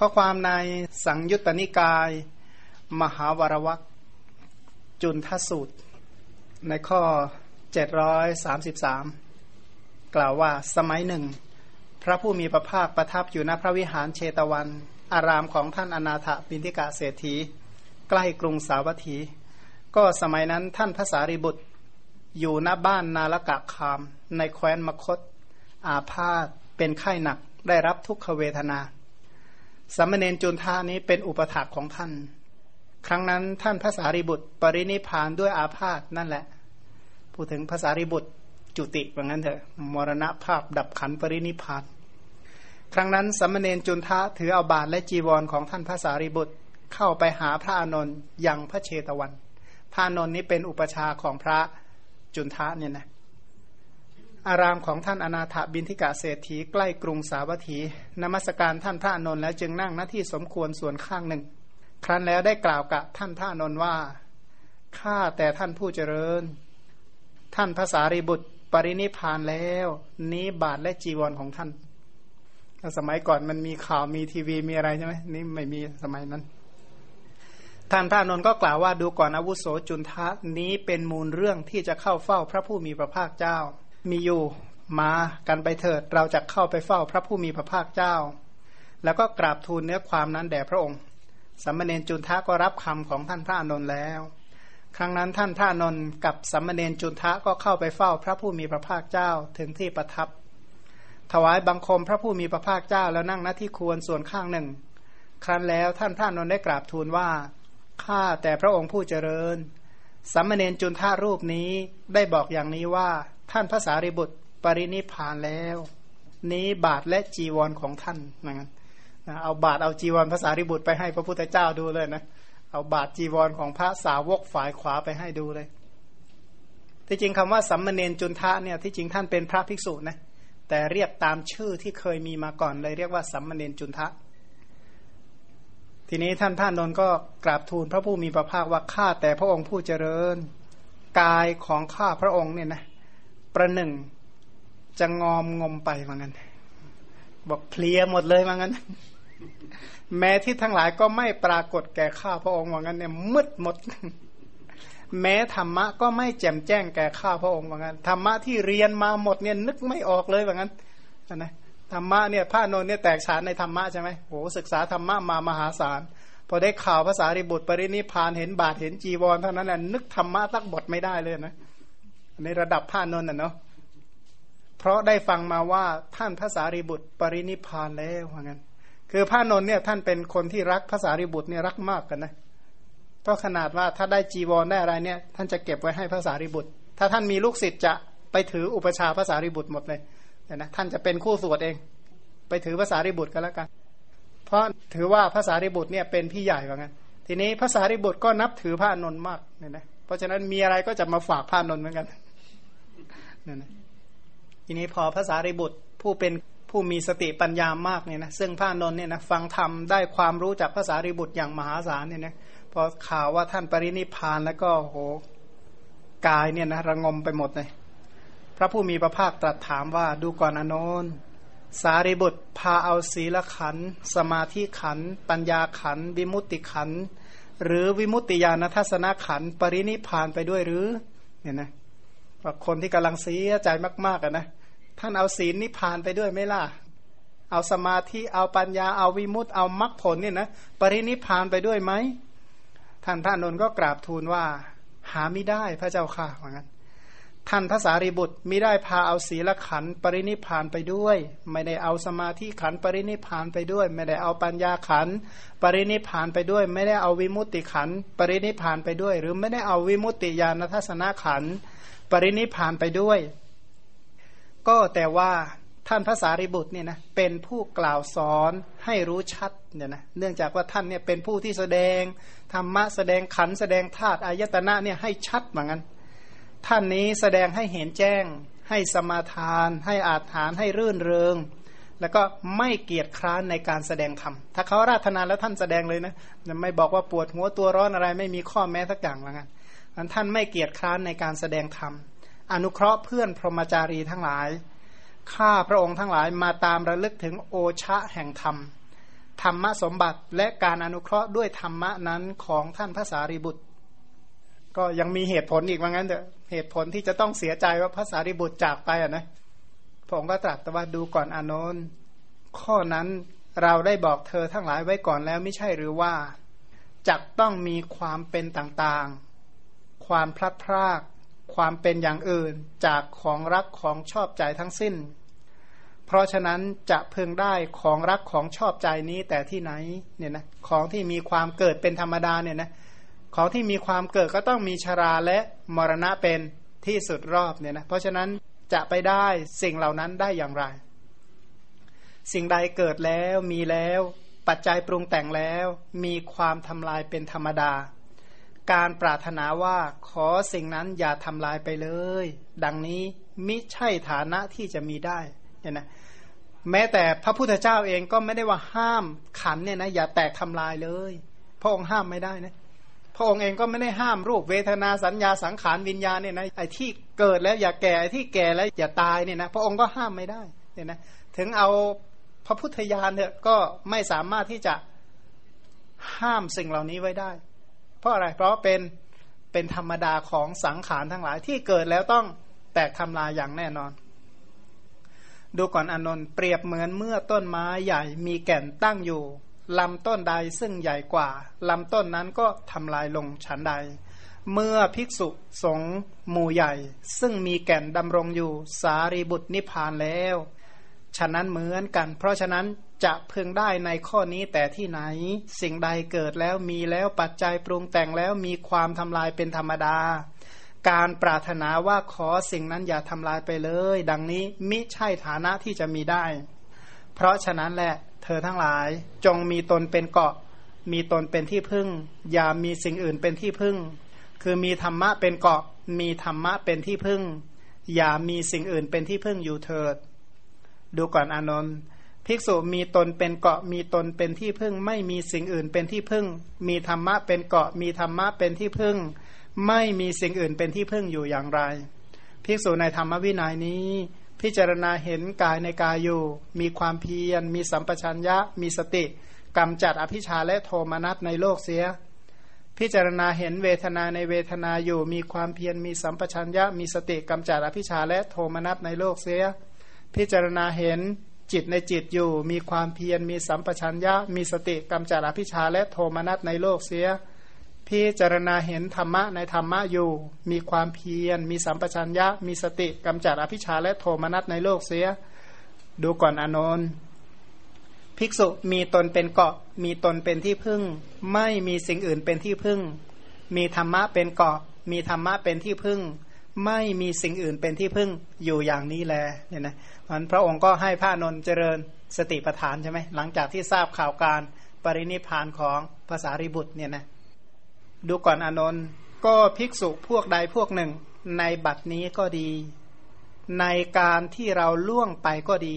ข้อความในสังยุตตนิกาย มหาวรวักจุนทสูตร ในข้อ 733 กล่าวว่าสมัยหนึ่ง พระผู้มีพระภาคประทับอยู่ณพระวิหารเชตวัน อารามของท่านอนาถบินทิกาเศรษฐี ใกล้กรุงสาวัตถี ก็สมัยนั้นท่านพระสารีบุตร อยู่ณบ้านนาลกะคาม ในแคว้นมคต อาพาธเป็นไข้หนักได้รับทุกขเวทนา สัมมเนนจุนทานี้เป็นอุปถากของท่าน ครั้งนั้นท่านพระสารีบุตร ปรินิพานด้วยอาพาธนั่นแหละ พูดถึงภาษาริบุตรจุติว่างั้นเถอะมรณะภาพดับขันปรินิพาน ครั้งนั้นสัมมเนนจุนทะถือเอาบาทและจีวรของท่านพระสารีบุตรเข้าไปหาพระอานนท์ยังพระเชตวัน พระอานนท์นี้เป็นอุปชาของพระจุนทะเนี่ยนะ อารามของท่านอนาถบินทิกาเศรษฐีใกล้กรุงสาวัตถี นมัสการท่านพระนนท์แล้วจึงนั่งหน้าที่สมควรส่วนข้างหนึ่ง ครั้นแล้วได้กล่าวกับท่านพระนนท์ว่าข้าแต่ท่านผู้เจริญ ท่านภาษารีบุตรปรินิพานแล้ว นี้บาทและจีวรของท่าน สมัยก่อนมันมีข่าวมีทีวีมีอะไรใช่ไหมนี่ไม่มีสมัยนั้น ท่านพระนนท์ก็กล่าวว่าดูก่อนอาวุโสจุนทะนี้เป็นมูลเรื่องที่จะเข้าเฝ้าพระผู้มีพระภาคเจ้า มีอยู่มากันไปเถิด เราจะเข้าไปเฝ้าพระผู้มีพระภาคเจ้า แล้วก็กราบทูลเนื้อความนั้นแด่พระองค์สัมมเนนจุนทะก็รับคำของท่านพระอนุนแล้ว ครั้งนั้นท่านพระอนุนกับสัมมเนนจุนทะก็เข้าไปเฝ้าพระผู้มีพระภาคเจ้าถึงที่ประทับ ถวายบังคมพระผู้มีพระภาคเจ้าแล้วนั่งหน้าที่ควรส่วนข้างหนึ่ง ครั้นแล้วท่านพระอนุนได้กราบทูลว่าข้าแต่พระองค์ผู้เจริญสัมมเนนจุนทะรูปนี้ได้บอกอย่างนี้ว่า ท่านภาษาริบุตรปรินิพานแล้ว นี้บาทและจีวรของท่านนะเอาบาทเอาจีวรภาษาริบุตรไปให้พระพุทธเจ้าดูเลยนะเอาบาทจีวรของพระสาวกฝ่ายขวาไปให้ดูเลยที่จริงคำว่าสัมมเนนจุนทะเนี่ยที่จริงท่านเป็นพระภิกษุนะแต่เรียกตามชื่อที่เคยมีมาก่อนเลยเรียกว่าสัมมเนนจุนทะ ทีนี้ท่านพระนนท์ก็กราบทูลพระผู้มีพระภาคว่าข้าแต่พระองค์ผู้เจริญ กายของข้าพระองค์เนี่ยนะ ประหนึ่งจะงอมงมไปเหมือนกันบอกเพลียหมดเลยเหมือนกันแม้ที่ทั้งหลายก็ไม่ปรากฏแก่ข้าพระองค์เหมือนกันเนี่ยมืดหมด แม้ธรรมะก็ไม่แจ่มแจ้งแก่ข้าพระองค์เหมือนกันธรรมะที่เรียนมาหมดเนี่ยนึกไม่ออกเลยเหมือนกันนะธรรมะเนี่ยพระนนเนี่ยแตกฉานในธรรมะใช่ไหมโหศึกษาธรรมะมามหาศาลพอได้ข่าวภาษาริบุตรปรินิพานเห็นบาทเห็นจีวรเท่านั้นแหละนึกธรรมะสักบทไม่ได้เลยนะ ในระดับพระนนท์นะเนาะเพราะได้ฟังมาว่าท่านพระสารีบุตรปรินิพานแล้วว่างั้น คือพระนนท์เนี่ยท่านเป็นคนที่รักพระสารีบุตรเนี่ยรักมากกันนะเพราะขนาดว่าถ้าได้จีวรได้อะไรเนี่ย ท่านจะเก็บไว้ให้พระสารีบุตร ถ้าท่านมีลูกศิษย์จะไปถืออุปชาพระสารีบุตรหมดเลยนะท่านจะเป็นคู่สวดเอง ไปถือภาษาริบุตรกันแล้วกัน เพราะถือว่าภาษาริบุตรเนี่ยเป็นพี่ใหญ่ว่างั้น ทีนี้ภาษาริบุตรก็นับถือพระนนท์มากเนี่ยนะเพราะฉะนั้นมีอะไรก็จะมาฝากพระนนท์เหมือนกัน นั่นทีนี้พอภาษาริบุตรผู้เป็นผู้มีสติปัญญามากเนี่ยนะซึ่งพระนนท์เนี่ยนะฟังธรรมได้ความรู้จากภาษาริบุตรอย่างมหาศาลเนี่ยนะพอข่าวว่าท่านปรินิพานแล้วก็โหกายเนี่ยนะระงมไปหมดเลยพระผู้มีพระภาคตรัสถามว่าดูก่อนอนนสารีบุตรพาเอาศีลขัน สมาธิขัน ปัญญาขัน วิมุตติขัน หรือวิมุตติญาณทัศนขัน ปรินิพานไปด้วยหรือเนี่ยนะ ว่าคนที่กำลังเสียใจมากๆอะนะท่านเอาศีลนิพพานไปด้วยไหมล่ะ เอาสมาธิเอาปัญญาเอาวิมุตต์เอามรรคผลเนี่ยนะปรินิพานไปด้วยไหมท่านพระนนท์ก็กราบทูลว่า หาไม่ได้พระเจ้าค่ะว่างั้นท่านพระสารีบุตรมิได้พาเอาศีลขันปรินิพานไปด้วย ไม่ได้เอาสมาธิขันปรินิพานไปด้วย ไม่ได้เอาปัญญาขันปรินิพานไปด้วย ไม่ได้เอาวิมุตติขันปรินิพานไปด้วย หรือไม่ได้เอาวิมุตติญาณทัศนขัน ปรินิพานไปด้วย ก็แต่ว่าท่านพระสารีบุตรเนี่ยนะเป็นผู้กล่าวสอนให้รู้ชัดเนี่ยนะเนื่องจากว่าท่านเนี่ยเป็นผู้ที่แสดงธรรมะแสดงขันแสดงธาตุอายตนะเนี่ยให้ชัดเหมือนกันท่านนี้แสดงให้เห็นแจ้ง ให้สมาทาน ให้อาถานให้รื่นเริง แล้วก็ไม่เกียจคร้านในการแสดงธรรมถ้าเขาราธนาแล้วท่านแสดงเลยนะไม่บอกว่าปวดหัวตัวร้อนอะไรไม่มีข้อแม้สักอย่างละกัน ท่านไม่เกียจคร้านในการแสดงธรรม อนุเคราะห์เพื่อนพรหมจารีทั้งหลาย ข้าพระองค์ทั้งหลายมาตามระลึกถึงโอชะแห่งธรรม ธรรมสมบัติและการอนุเคราะห์ด้วยธรรมะนั้นของท่านพระสารีบุตร ก็ยังมีเหตุผลอีกว่างั้นเถอะ เหตุผลที่จะต้องเสียใจว่าพระสารีบุตรจากไปอะนะ พระองค์ก็ตรัสว่าดูก่อนอนนท์ข้อนั้นเราได้บอกเธอทั้งหลายไว้ก่อนแล้วไม่ใช่หรือว่าจักต้องมีความเป็นต่างๆ ความพลัดพราก ความเป็นอย่างอื่นจากของรักของชอบใจทั้งสิ้น เพราะฉะนั้นจะพึงได้ของรักของชอบใจนี้แต่ที่ไหนเนี่ยนะของที่มีความเกิดเป็นธรรมดาเนี่ยนะของที่มีความเกิดก็ต้องมีชราและมรณะเป็นที่สุดรอบเนี่ยนะเพราะฉะนั้นจะไปได้สิ่งเหล่านั้นได้อย่างไร สิ่งใดเกิดแล้วมีแล้ว ปัจจัยปรุงแต่งแล้ว มีความทำลายเป็นธรรมดา การปรารถนาว่าขอสิ่งนั้นอย่าทำลายไปเลย ดังนี้มิใช่ฐานะที่จะมีได้เนี่ยนะแม้แต่พระพุทธเจ้าเองก็ไม่ได้ว่าห้ามขันเนี่ยนะอย่าแตกทำลายเลย พระองค์ห้ามไม่ได้นะพระองค์เองก็ไม่ได้ห้ามรูปเวทนาสัญญาสังขารวิญญาณเนี่ยนะไอ้ที่เกิดแล้วอย่าแก่ไอ้ที่แก่แล้วอย่าตายเนี่ยนะพระองค์ก็ห้ามไม่ได้เนี่ยนะถึงเอาพระพุทธญาณเนี่ยก็ไม่สามารถที่จะห้ามสิ่งเหล่านี้ไว้ได้ ราะอะไร เพราะเป็นเป็นธรรมดาของสังขารทั้งหลายที่เกิดแล้วต้องแตกทำลายอย่างแน่นอน ดูก่อนอนนท์เปรียบเหมือนเมื่อต้นไม้ใหญ่มีแก่นตั้งอยู่ลำต้นใดซึ่งใหญ่กว่าลำต้นนั้นก็ทำลายลงฉันใด เมื่อภิกษุสงฆ์หมู่ใหญ่ ซึ่งมีแก่นดำรงอยู่สารีบุตรนิพพานแล้ว ฉะนั้นเหมือนกัน เพราะฉะนั้นจะพึงได้ในข้อนี้แต่ที่ไหน สิ่งใดเกิดแล้วมีแล้วปัจจัยปรุงแต่งแล้วมีความทำลายเป็นธรรมดา การปรารถนาว่าขอสิ่งนั้นอย่าทำลายไปเลย ดังนี้มิใช่ฐานะที่จะมีได้ เพราะฉะนั้นแหละ เธอทั้งหลายจงมีตนเป็นเกาะ มีตนเป็นที่พึ่ง อย่ามีสิ่งอื่นเป็นที่พึ่ง คือมีธรรมะเป็นเกาะ มีธรรมะเป็นที่พึ่ง อย่ามีสิ่งอื่นเป็นที่พึ่งอยู่เถิด ดูก่อนอนนท์ภิกษุมีตนเป็นเกาะมีตนเป็นที่พึ่ง ไม่มีสิ่งอื่นเป็นที่พึ่ง มีธรรมะเป็นเกาะมีธรรมะเป็นที่พึ่ง ไม่มีสิ่งอื่นเป็นที่พึ่งอยู่อย่างไร ภิกษุในธรรมวินัยนี้ พิจารณาเห็นกายในกายอยู่ มีความเพียร มีสัมปชัญญะ มีสติกำจัดอภิชาและโทมนัสในโลกเสีย พิจารณาเห็นเวทนาในเวทนาอยู่ มีความเพียรมีสัมปชัญญะมีสติกำจัดอภิชาและโทมนัสในโลกเสีย พิจารณาเห็นจิตในจิตอยู่ มีความเพียรมีสัมปชัญญะ มีสติกำจัดอภิชาและโทมนัสในโลกเสีย พิจารณาเห็นธรรมะในธรรมะอยู่ มีความเพียร มีสัมปชัญญะ มีสติกำจัดอภิชาและโทมนัสในโลกเสีย ดูก่อนอนนท์ภิกษุมีตนเป็นเกาะ มีตนเป็นที่พึ่ง ไม่มีสิ่งอื่นเป็นที่พึ่ง มีธรรมะเป็นเกาะ มีธรรมะเป็นที่พึ่ง ไม่มีสิ่งอื่นเป็นที่พึ่งอยู่อย่างนี้แลเนี่ยนะมันพระองค์ก็ให้พระนนเจริญสติปัฏฐานใช่ไหมหลังจากที่ทราบข่าวการปรินิพานของภาษาริบุตรเนี่ยนะดูก่อนอนนท์ก็ภิกษุพวกใดพวกหนึ่ง ในบัดนี้ก็ดี ในการที่เราล่วงไปก็ดี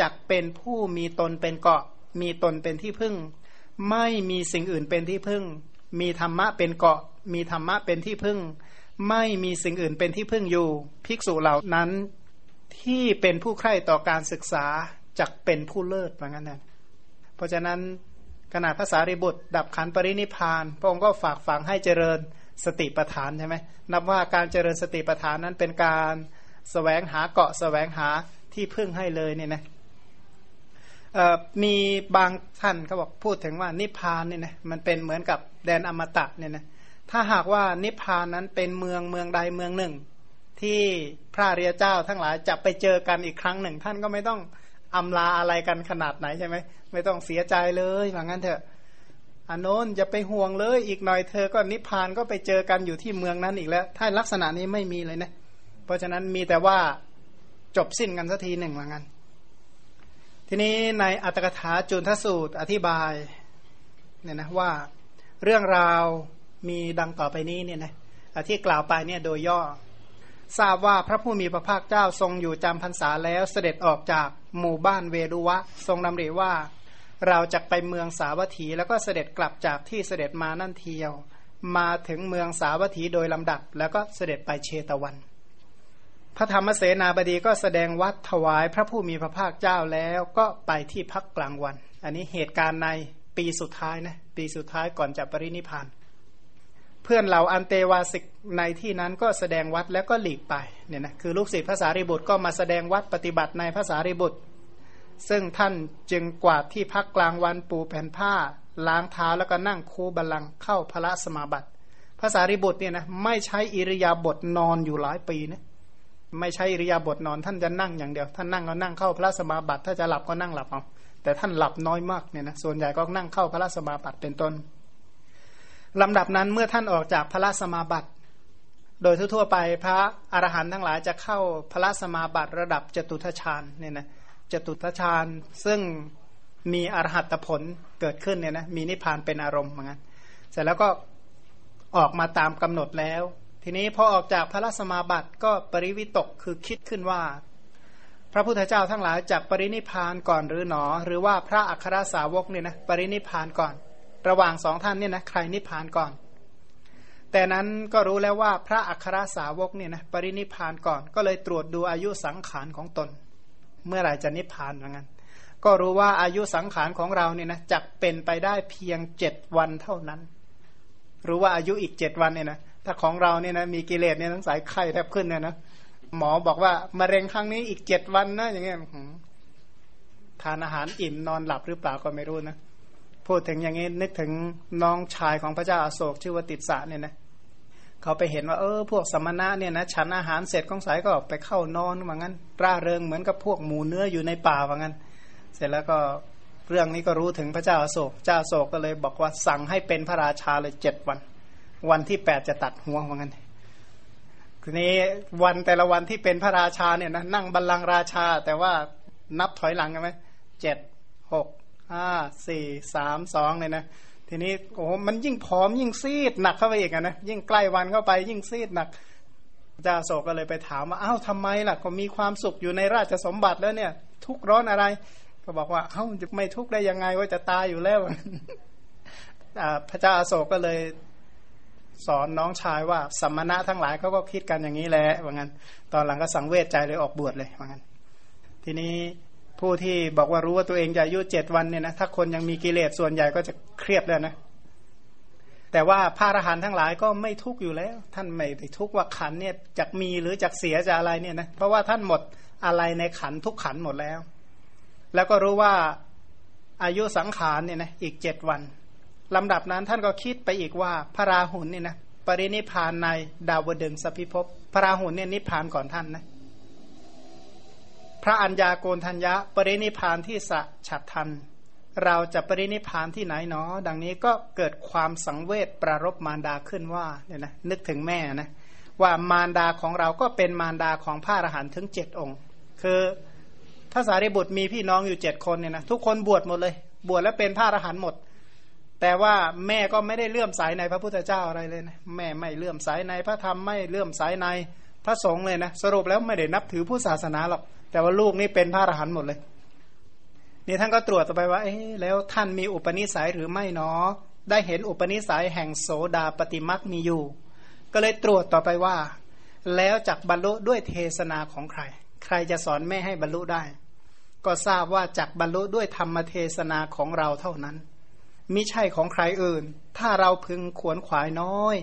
จักเป็นผู้มีตนเป็นเกาะ มีตนเป็นที่พึ่ง ไม่มีสิ่งอื่นเป็นที่พึ่ง มีธรรมะเป็นเกาะ มีธรรมะเป็นที่พึ่ง ไม่มีสิ่งอื่นเป็นที่พึ่งอยู่ ภิกษุเหล่านั้นที่เป็นผู้ใคร่ต่อการศึกษาจักเป็นผู้เลิศเหมือนกันนะเพราะฉะนั้นขณะภาษาริบุตร ดับขันปรินิพานพระองค์ก็ฝากฝังให้เจริญสติปัฏฐานใช่ไหมนับว่าการเจริญสติปัฏฐานนั้นเป็นการสแสวงหาเกาะสแสวงหาที่พึ่งให้เลยเนี่ยนะมีบางท่านเขาบอกพูดถึงว่านิพพานเนี่ยนะมันเป็นเหมือนกับแดนอมตะเนี่ยนะ ถ้าหากว่านิพพานนั้นเป็นเมืองเมืองใดเมืองหนึ่ง ที่พระเรียเจ้าทั้งหลายจะไปเจอกันอีกครั้งหนึ่ง ท่านก็ไม่ต้องอำลาอะไรกันขนาดไหนใช่ไหมไม่ต้องเสียใจเลยว่างั้นเถอะอานนท์จะไปห่วงเลยอีกหน่อยเธอก็นิพพานก็ไปเจอกันอยู่ที่เมืองนั้นอีกแล้ว ถ้าลักษณะนี้ไม่มีเลยนะ เพราะฉะนั้นมีแต่ว่าจบสิ้นกันสักทีหนึ่งว่างั้น ทีนี้ในอัตถกถาจุนทสูตรอธิบายเนี่ยนะว่าเรื่องราว มีดังต่อไปนี้เนี่ยนะที่กล่าวไปเนี่ยโดยย่อ ทราบว่าพระผู้มีพระภาคเจ้าทรงอยู่จำพรรษาแล้วเสด็จออกจากหมู่บ้านเวรุวะ ทรงดำริว่า เราจะไปเมืองสาวัตถีแล้วก็เสด็จกลับจากที่เสด็จมานั่นเทียว มาถึงเมืองสาวัตถีโดยลำดับ แล้วก็เสด็จไปเชตวัน พระธรรมเสนาบดีก็แสดงวัดถวายพระผู้มีพระภาคเจ้าแล้วก็ไปที่พักกลางวัน อันนี้เหตุการณ์ในปีสุดท้ายนะปีสุดท้ายก่อนจะปรินิพาน พื่อนเหล่าอันเตวาสิกในที่นั้นก็แสดงวัดแล้วก็หลีกไปเนี่ยนะคือลูกศิษย์ภาษาริบุตรก็มาแสดงวัดปฏิบัติในภาษาริบุตร ซึ่งท่านจึงกวาดที่พักกลางวันปูแผ่นผ้า ล้างเท้าแล้วก็นั่งคูบัลลังเข้าพระสมาบัติภาษาริบุตรเนี่ยนะไม่ใช้อิริยาบถนอนอยู่หลายปีนะไม่ใช่อิริยาบถนอน ท่านจะนั่งอย่างเดียว ท่านนั่งก็นั่งเข้าพระสมาบัติ ถ้าจะหลับก็นั่งหลับเอาแต่ท่านหลับน้อยมากเนี่ยนะส่วนใหญ่ก็นั่งเข้าพระสมาบัติเป็นต้น ลำดับนั้นเมื่อท่านออกจากพระสมาบัติ โดยทั่วไปพระอรหันต์ทั้งหลายจะเข้าพระสมาบัติระดับจตุทชาญเนี่ยนะจตุทชาญซึ่งมีอรหัตผลเกิดขึ้นเนี่ยนะมีนิพพานเป็นอารมณ์เหมือนกันเสร็จแล้วก็ออกมาตามกำหนดแล้ว ทีนี้พอออกจากพระสมาบัติก็ปริวิตกคือคิดขึ้นว่า พระพุทธเจ้าทั้งหลายจากปรินิพานก่อนหรือหนอ หรือว่าพระอัครสาวกเนี่ยนะปรินิพานก่อน ระหว่างสองท่านเนี่ยนะใครนิพพานก่อน แต่นั้นก็รู้แล้วว่าพระอัครสาวกเนี่ยนะปรินิพานก่อน ก็เลยตรวจดูอายุสังขารของตน เมื่อไหร่จะนิพพานเหมือนกันก็รู้ว่าอายุสังขารของเราเนี่ยนะจะเป็นไปได้เพียงเจ็ดวันเท่านั้น รู้ว่าอายุอีกเจ็ดวันเนี่ยนะถ้าของเราเนี่ยนะมีกิเลสเนี่ยทั้งสายไข้แทบขึ้นเนี่ยนะหมอบอกว่ามะเร็งครั้งนี้อีกเจ็ดวันนะอย่างเงี้ยทานอาหารอิ่มนอนหลับหรือเปล่าก็ไม่รู้นะ พูดถึงอย่างนี้นึกถึงน้องชายของพระเจ้าอาโศกชื่อว่าติดสะเนี่ยนะเขาไปเห็นว่าเออพวกสมณะเนี่ยนะฉันอาหารเสร็จของสายก็ไปเข้านอนว่างั้น ร่าเริงเหมือนกับพวกหมูเนื้ออยู่ในป่าว่างั้น เสร็จแล้วก็เรื่องนี้ก็รู้ถึงพระเจ้าอาโศกเจ้าอาโศกก็เลยบอกว่าสั่งให้เป็นพระราชาเลยเจ็ดวัน วันที่แปดจะตัดหัวว่างั้นทีนี้วันแต่ละวันที่เป็นพระราชาเนี่ยนะนั่งบัลลังก์ราชา แต่ว่านับถอยหลังกันไหมเจ็ดหก ห้าสี่สามสองเลยนะทีนี้โอ้มันยิ่งผอมยิ่งซีดหนักเข้าไปอีกนะยิ่งใกล้วันเข้าไปยิ่งซีดหนักเจ้าโศกก็เลยไปถามว่าอ้าวทำไมล่ะ ก็มีความสุขอยู่ในราชสมบัติแล้วเนี่ย ทุกร้อนอะไร ก็บอกว่าเอ้าจะไม่ทุกข์ได้ยังไงว่าจะตายอยู่แล้วพระเจ้าอาโศกก็เลยสอนน้องชายว่าสัมมณะทั้งหลายเขาก็คิดกันอย่างนี้แหละว่างั้น ตอนหลังก็สังเวชใจเลยออกบวชเลยว่างั้น ทีนี้ ผู้ที่บอกว่ารู้ว่าตัวเองจะอายุเจ็ดวันเนี่ยนะถ้าคนยังมีกิเลสส่วนใหญ่ก็จะเครียดแล้วนะแต่ว่าพระอรหันต์ทั้งหลายก็ไม่ทุกข์อยู่แล้ว ท่านไม่ได้ทุกข์ว่าขันเนี่ยจะมีหรือจะเสียจะอะไรเนี่ยนะเพราะว่าท่านหมดอะไรในขันทุกขันหมดแล้ว แล้วก็รู้ว่าอายุสังขารเนี่ยนะอีกเจ็ดวันลำดับนั้นท่านก็คิดไปอีกว่าพระราหุลเนี่ยนะปรินิพานในดาวดึงสพิภพพระราหุลเนี่ยนิพานก่อนท่านนะ พระัญญาโกนทัญญะ ปรินิพานที่สะฉัดทัน เราจะปรินิพานที่ไหนเนาะดังนี้ก็เกิดความสังเวชประรบมารดาขึ้นว่าเนี่ยนะนึกถึงแม่นะว่ามารดาของเราก็เป็นมารดาของพระอรหันต์ถึงเจ็ดองค์ คือพระสารีบุตรมีพี่น้องอยู่เจ็ดคนเนี่ยนะทุกคนบวชหมดเลย บวชแล้วเป็นพระอรหันต์หมด แต่ว่าแม่ก็ไม่ได้เลื่อมสายในพระพุทธเจ้าอะไรเลยนะแม่ไม่เลื่อมสายในพระธรรมไม่เลื่อมสายในพระสงฆ์เลยนะสรุปแล้วไม่ได้นับถือผู้ศาสนาหรอก แต่ว่าลูกนี่เป็นพระอรหันต์หมดเลย นี่ท่านก็ตรวจต่อไปว่าเอ๊แล้วท่านมีอุปนิสัยหรือไม่เนาะได้เห็นอุปนิสัยแห่งโสดาปฏิมักมีอยู่ ก็เลยตรวจต่อไปว่า แล้วจักบรรลุด้วยเทศนาของใคร ใครจะสอนแม่ให้บรรลุได้ ก็ทราบว่าจักบรรลุด้วยธรรมเทศนาของเราเท่านั้นมิใช่ของใครอื่น ถ้าเราพึงขวนขวายน้อย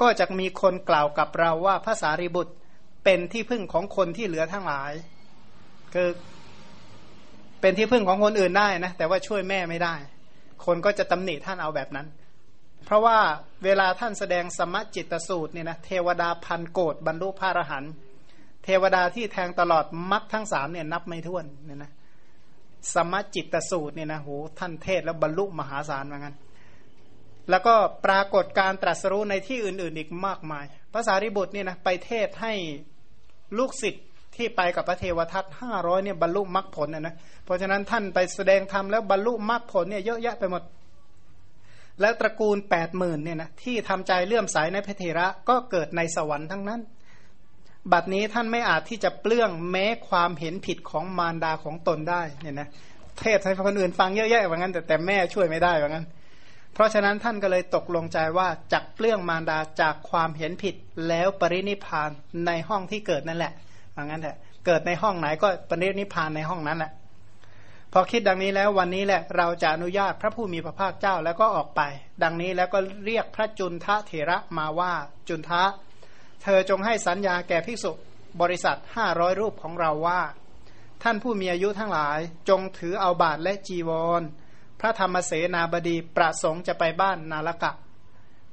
ก็จะมีคนกล่าวกับเราว่าภาษาริบุตรเป็นที่พึ่งของคนที่เหลือทั้งหลาย คือเป็นที่พึ่งของคนอื่นได้นะแต่ว่าช่วยแม่ไม่ได้ คนก็จะตำหนิท่านเอาแบบนั้น เพราะว่าเวลาท่านแสดงสมจิตสูตรเนี่ยนะเทวดาพันโกดบรรลุพระอรหันต์เทวดาที่แทงตลอดมรรคทั้งสามเนี่ยนับไม่ถ้วนเนี่ยนะสมจิตสูตรเนี่ยนะโหท่านเทศแล้วบรรลุมหาศาลเหมือนกันแล้วก็ปรากฏการตรัสรู้ในที่อื่น ๆ อีกมากมาย ภาษาริบุตรเนี่ยนะไปเทศให้ลูกศิษย์ ที่ไปกับพระเทวทัตห้าร้อยเนี่ยบรรลุมรรคผลนะนะเพราะฉะนั้นท่านไปแสดงธรรมแล้วบรรลุมรรคผลเนี่ยเยอะแยะไปหมด แล้วตระกูลแปดหมื่นเนี่ยนะที่ทำใจเลื่อมใสในพระเทระก็เกิดในสวรรค์ทั้งนั้น บัดนี้ท่านไม่อาจที่จะเปลื้องแม้ความเห็นผิดของมารดาของตนได้เนี่ยนะเทศให้คนอื่นฟังเยอะแยะว่างั้นแต่แต่แม่ช่วยไม่ได้ว่างั้น เพราะฉะนั้นท่านก็เลยตกลงใจว่าจักเปลื้องมารดาจากความเห็นผิดแล้วปรินิพานในห้องที่เกิดนั่นแหละ ว่างั้นแหละเกิดในห้องไหนก็ปรินิพานในห้องนั้นแหละพอคิดดังนี้แล้ววันนี้แหละเราจะอนุญาตพระผู้มีพระภาคเจ้าแล้วก็ออกไป ดังนี้แล้วก็เรียกพระจุนทะเถระมาว่าจุนทะ เธอจงให้สัญญาแก่ภิกษุบริษัทห้าร้อยรูปของเราว่า ท่านผู้มีอายุทั้งหลายจงถือเอาบาทและจีวร พระธรรมเสนาบดีประสงค์จะไปบ้านนาลกะ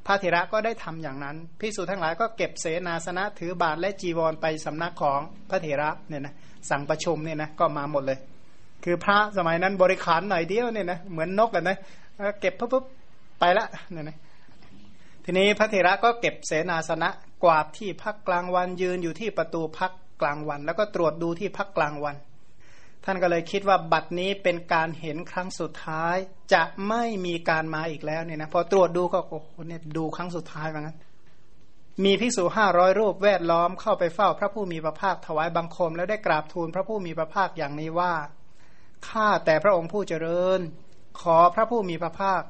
พระเถระก็ได้ทำอย่างนั้นภิกษุทั้งหลายก็เก็บเสนาสนะถือบาทและจีวรไปสำนักของพระเถระเนี่ยนะสั่งประชุมเนี่ยนะก็มาหมดเลย คือพระสมัยนั้นบริขารหน่อยเดียวเนี่ยนะเหมือนนกกันนะเก็บปุ๊บปุ๊บไปละเนี่ยนะทีนี้พระเถระก็เก็บเสนาสนะกวาดที่พักกลางวันยืนอยู่ที่ประตูพักกลางวัน แล้วก็ตรวจดูที่พักกลางวัน ท่านก็เลยคิดว่าบัตรนี้เป็นการเห็นครั้งสุดท้าย จะไม่มีการมาอีกแล้วเนี่ยนะพอตรวจดูก็โอ้โหเนี่ยดูครั้งสุดท้ายเหมือนกันมีภิกษุห้าร้อยรูปแวดล้อมเข้าไปเฝ้าพระผู้มีพระภาคถวายบังคม แล้วได้กราบทูลพระผู้มีพระภาคอย่างนี้ว่าข้าแต่พระองค์ผู้เจริญ ขอพระผู้มีพระภาค